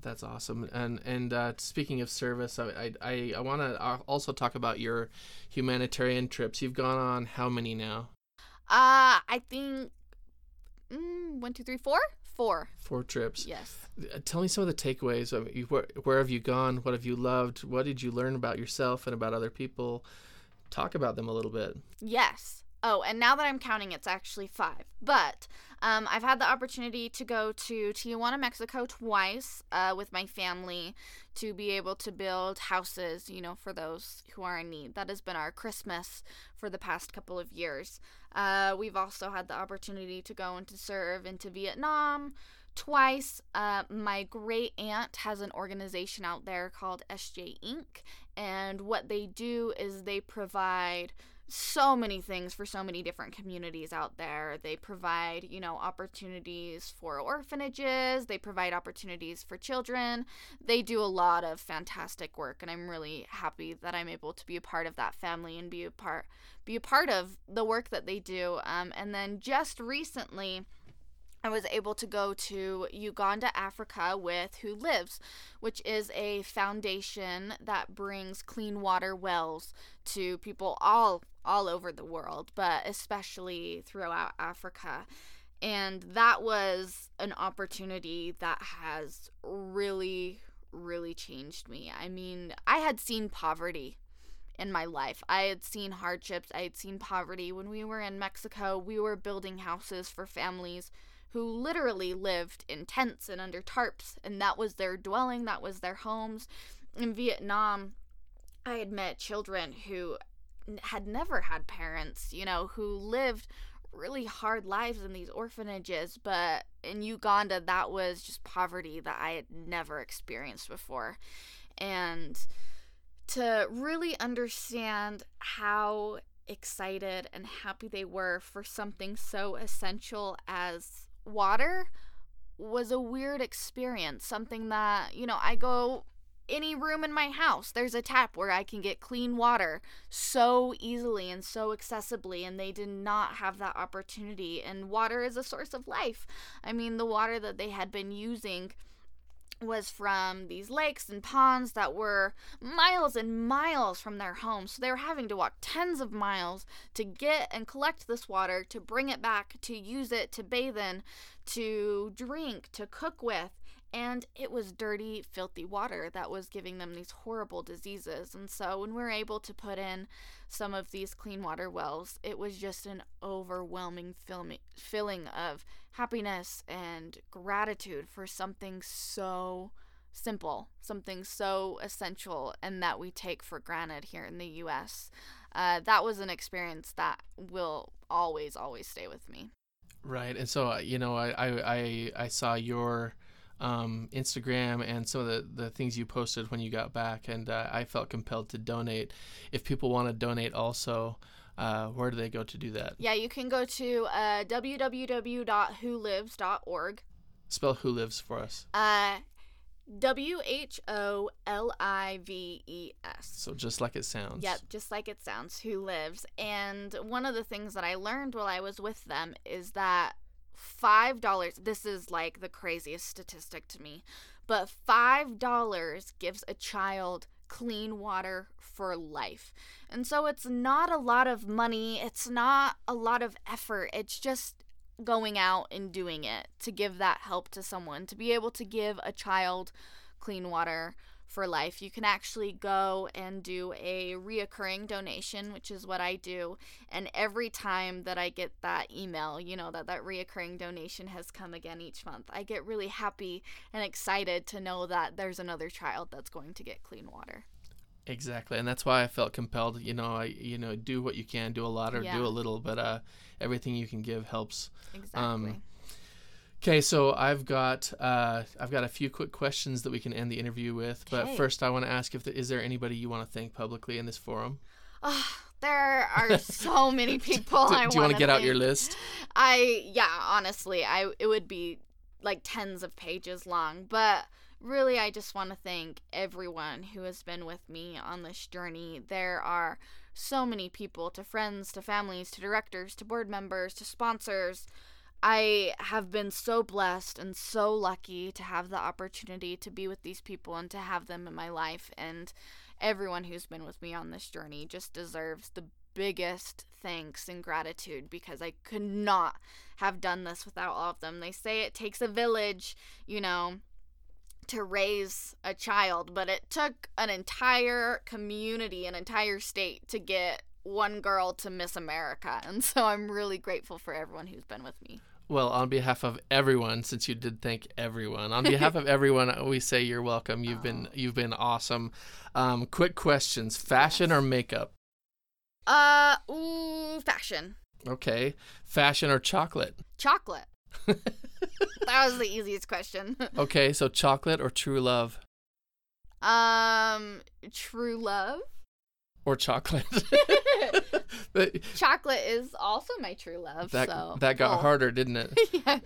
Speaker 2: That's awesome. And and uh, speaking of service, I I, I want to uh, also talk about your humanitarian trips. You've gone on how many now?
Speaker 1: Uh, I think mm, one, two, three, four. Four.
Speaker 2: Four trips.
Speaker 1: Yes.
Speaker 2: Uh, tell me some of the takeaways. I mean, where, where have you gone? What have you loved? What did you learn about yourself and about other people? Talk about them a little bit.
Speaker 1: Yes. Oh, and now that I'm counting, it's actually five. But um, I've had the opportunity to go to Tijuana, Mexico twice uh, with my family to be able to build houses, you know, for those who are in need. That has been our Christmas for the past couple of years. Uh, we've also had the opportunity to go and to serve into Vietnam twice. Uh, my great aunt has an organization out there called SJ Inc., and what they do is they provide so many things for so many different communities out there. They provide, you know, opportunities for orphanages, they provide opportunities for children. They do a lot of fantastic work and I'm really happy that I'm able to be a part of that family and be a part be a part of the work that they do. Um, and then just recently I was able to go to Uganda, Africa with Who Lives, which is a foundation that brings clean water wells to people all all over the world, but especially throughout Africa. And that was an opportunity that has really really changed me. I mean, I had seen poverty in my life. I had seen hardships, I had seen poverty. When we were in Mexico, we were building houses for families who literally lived in tents and under tarps, and that was their dwelling, that was their homes. In Vietnam, I had met children who had never had parents, you know, who lived really hard lives in these orphanages, but in Uganda, that was just poverty that I had never experienced before. And to really understand how excited and happy they were for something so essential as water was a weird experience. Something that, you know, I go any room in my house, there's a tap where I can get clean water so easily and so accessibly, and they did not have that opportunity. And water is a source of life. I mean, the water that they had been using was from these lakes and ponds that were miles and miles from their homes. So they were having to walk tens of miles to get and collect this water, to bring it back, to use it, to bathe in, to drink, to cook with. And it was dirty, filthy water that was giving them these horrible diseases. And so when we were able to put in some of these clean water wells, it was just an overwhelming feeling of happiness and gratitude for something so simple, something so essential, and that we take for granted here in the US. Uh, that was an experience that will always, always stay with me.
Speaker 2: Right. And so, uh, you know, I, I, I saw your um, Instagram and some of the, the things you posted when you got back, and uh, I felt compelled to donate. If people want to donate also, uh, where do they go to do that?
Speaker 1: Yeah, you can go to uh, www.wholives.org.
Speaker 2: Spell Who Lives for us.
Speaker 1: Uh, W H O L I V E S.
Speaker 2: So just like it sounds.
Speaker 1: Yep, just like it sounds. Who lives? And one of the things that I learned while I was with them is that five dollars. This is like the craziest statistic to me, but five dollars gives a child clean water for life. And so it's not a lot of money, it's not a lot of effort. It's just going out and doing it to give that help to someone, to be able to give a child clean water for life. You can actually go and do a reoccurring donation, which is what I do. And every time that I get that email, you know, that that reoccurring donation has come again each month, I get really happy and excited to know that there's another child that's going to get clean water.
Speaker 2: Exactly, and that's why I felt compelled. You know, I you know do what you can, do a lot or yeah. do a little, but uh, everything you can give helps.
Speaker 1: Exactly. Um,
Speaker 2: Okay, so I've got uh, I've got a few quick questions that we can end the interview with. But first, I want to ask if the, is there anybody you want to thank publicly in this forum?
Speaker 1: Oh, there are so many people.
Speaker 2: do,
Speaker 1: I
Speaker 2: do you want to get
Speaker 1: thank.
Speaker 2: out your list?
Speaker 1: I yeah, honestly, I it would be like tens of pages long, but really, I just want to thank everyone who has been with me on this journey. There are so many people, to friends, to families, to directors, to board members, to sponsors I have been so blessed and so lucky to have the opportunity to be with these people and to have them in my life. And everyone who's been with me on this journey just deserves the biggest thanks and gratitude because I could not have done this without all of them. They say it takes a village, you know, to raise a child, but it took an entire community, an entire state to get one girl to Miss America. And so I'm really grateful for everyone who's been with me.
Speaker 2: Well, on behalf of everyone, since you did thank everyone, on behalf of everyone, we say you're welcome. You've oh. been you've been awesome. Um, quick questions: fashion yes. or makeup?
Speaker 1: Uh, ooh, fashion.
Speaker 2: Okay, fashion or chocolate?
Speaker 1: Chocolate. that was the easiest question.
Speaker 2: okay, so chocolate or true love?
Speaker 1: Um, true love
Speaker 2: or chocolate.
Speaker 1: chocolate is also my true love.
Speaker 2: That
Speaker 1: so.
Speaker 2: that got oh. harder, didn't it?
Speaker 1: yes.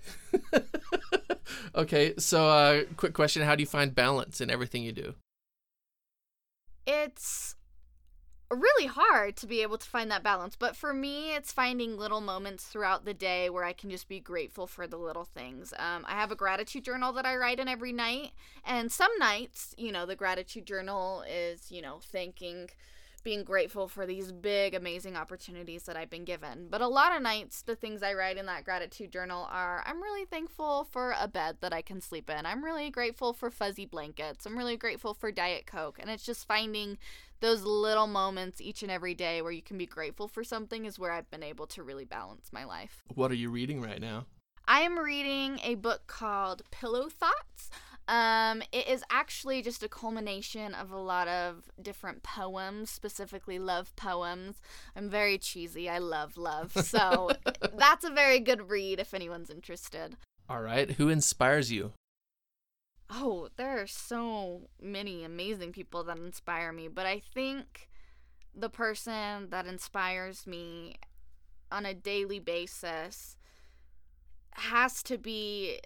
Speaker 2: okay, so uh, quick question: How do you find balance in everything you do?
Speaker 1: It's really hard to be able to find that balance. But for me, it's finding little moments throughout the day where I can just be grateful for the little things. Um, I have a gratitude journal that I write in every night. And some nights, you know, the gratitude journal is, you know, thanking being grateful for these big, amazing opportunities that I've been given. But a lot of nights, the things I write in that gratitude journal are I'm really thankful for a bed that I can sleep in. I'm really grateful for fuzzy blankets. I'm really grateful for Diet Coke. And it's just finding those little moments each and every day where you can be grateful for something is where I've been able to really balance my life.
Speaker 2: What are you reading right now?
Speaker 1: I am reading a book called Pillow Thoughts. Um, it is actually just a culmination of a lot of different poems, specifically love poems. I'm very cheesy. I love love. So that's a very good read if anyone's interested.
Speaker 2: All right. Who inspires you?
Speaker 1: Oh, there are so many amazing people that inspire me, but I think the person that inspires me on a daily basis has to be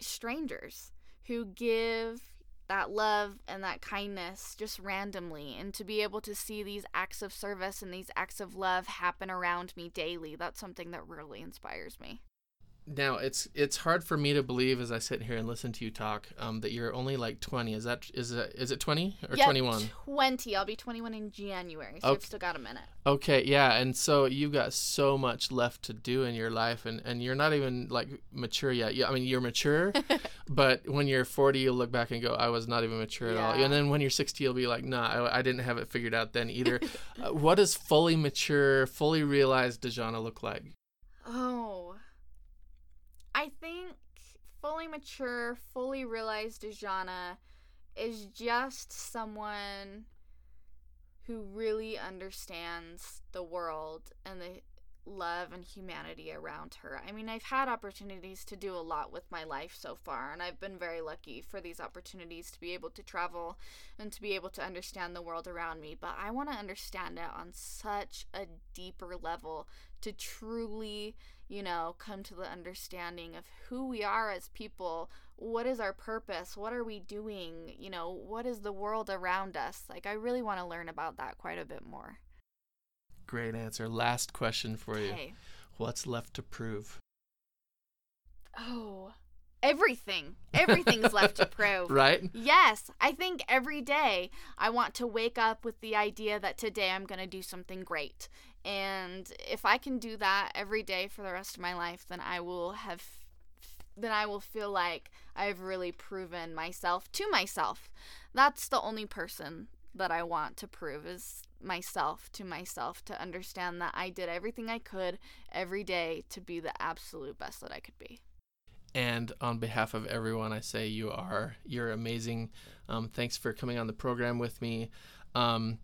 Speaker 1: strangers who give that love and that kindness just randomly and to be able to see these acts of service and these acts of love happen around me daily that's something that really inspires me
Speaker 2: now it's it's hard for me to believe as I sit here and listen to you talk um, that you're only like 20. Is that is it is it 20 or
Speaker 1: yep,
Speaker 2: 21?
Speaker 1: 20. I'll be 21 in January, so okay. I've still got a minute.
Speaker 2: Okay, yeah, and so you've got so much left to do in your life, and and you're not even like mature yet. Yeah, I mean you're mature, but when you're 40, you'll look back and go, I was not even mature yeah. at all. And then when you're 60, you'll be like, Nah, I, I didn't have it figured out then either. uh, what does fully mature, fully realized Dexonna look like?
Speaker 1: Oh. I think fully mature, fully realized Dexonna is just someone who really understands the world and the love and humanity around her. I mean, I've had opportunities to do a lot with my life so far, and I've been very lucky for these opportunities to be able to travel and to be able to understand the world around me. But I want to understand it on such a deeper level to truly you know, come to the understanding of who we are as people. What is our purpose? What are we doing? You know, what is the world around us? Like, I really want to learn about that quite a bit more.
Speaker 2: Great answer. Last question for you. Okay. What's left to prove?
Speaker 1: Oh, everything. Everything's left to prove.
Speaker 2: Right?
Speaker 1: Yes. I think every day I want to wake up with the idea that today I'm going to do something great. And if I can do that every day for the rest of my life, then I will have then I will feel like I've really proven myself to myself. That's the only person that I want to prove is myself to myself to understand that I did everything I could every day to be the absolute best that I could be.
Speaker 2: And on behalf of everyone, I say you are you're amazing. Um, thanks for coming on the program with me. Um,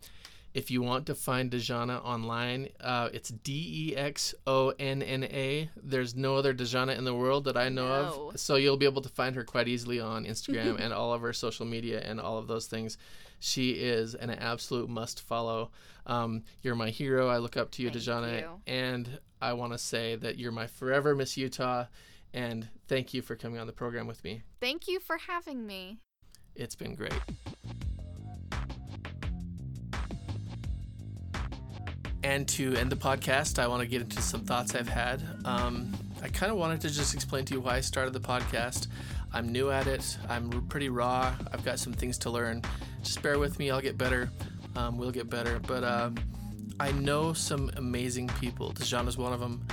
Speaker 2: if you want to find Dexonna online, uh, it's D E X O N N A. There's no other Dexonna in the world that I know no. of. So you'll be able to find her quite easily on Instagram and all of her social media and all of those things. She is an absolute must follow. Um, you're my hero. I look up to you, Thank Dexonna. You. And I want to say that you're my forever Miss Utah. And thank you for coming on the program with me.
Speaker 1: Thank you for having me.
Speaker 2: It's been great. And to end the podcast, I want to get into some thoughts I've had. Um, I kind of wanted to just explain to you why I started the podcast. I'm new at it, I'm pretty raw, I've got some things to learn. Just bear with me, I'll get better. Um, we'll get better. But uh, I know some amazing people. Dijon is one of them.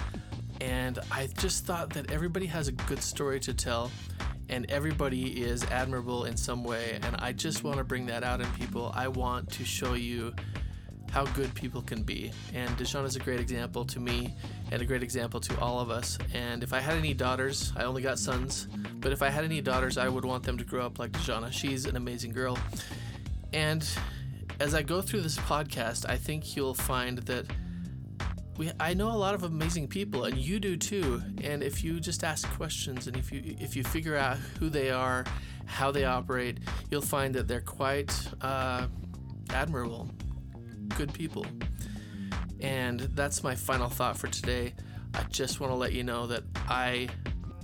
Speaker 2: And I just thought that everybody has a good story to tell and everybody is admirable in some way. And I just want to bring that out in people. I want to show you how good people can be. And Dexonna is a great example to me and a great example to all of us. And if I had any daughters, I only got sons, but if I had any daughters, I would want them to grow up like Dexonna. She's an amazing girl. And as I go through this podcast, I think you'll find that we I know a lot of amazing people and you do too. And if you just ask questions and if you if you figure out who they are, how they operate, you'll find that they're quite uh, admirable good people. And that's my final thought for today. I just want to let you know that I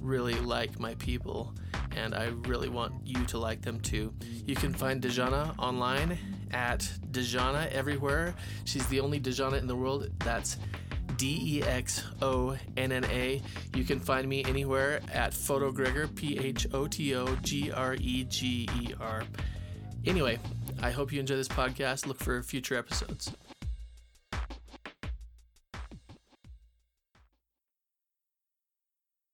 Speaker 2: really like my people and I really want you to like them too. You can find Dexonna online at Dexonna everywhere. She's the only Dexonna in the world. That's D E X O N N A. You can find me anywhere at Photo Greger, P H O T O G R E G E R. Anyway, I hope you enjoy this podcast. Look for future episodes.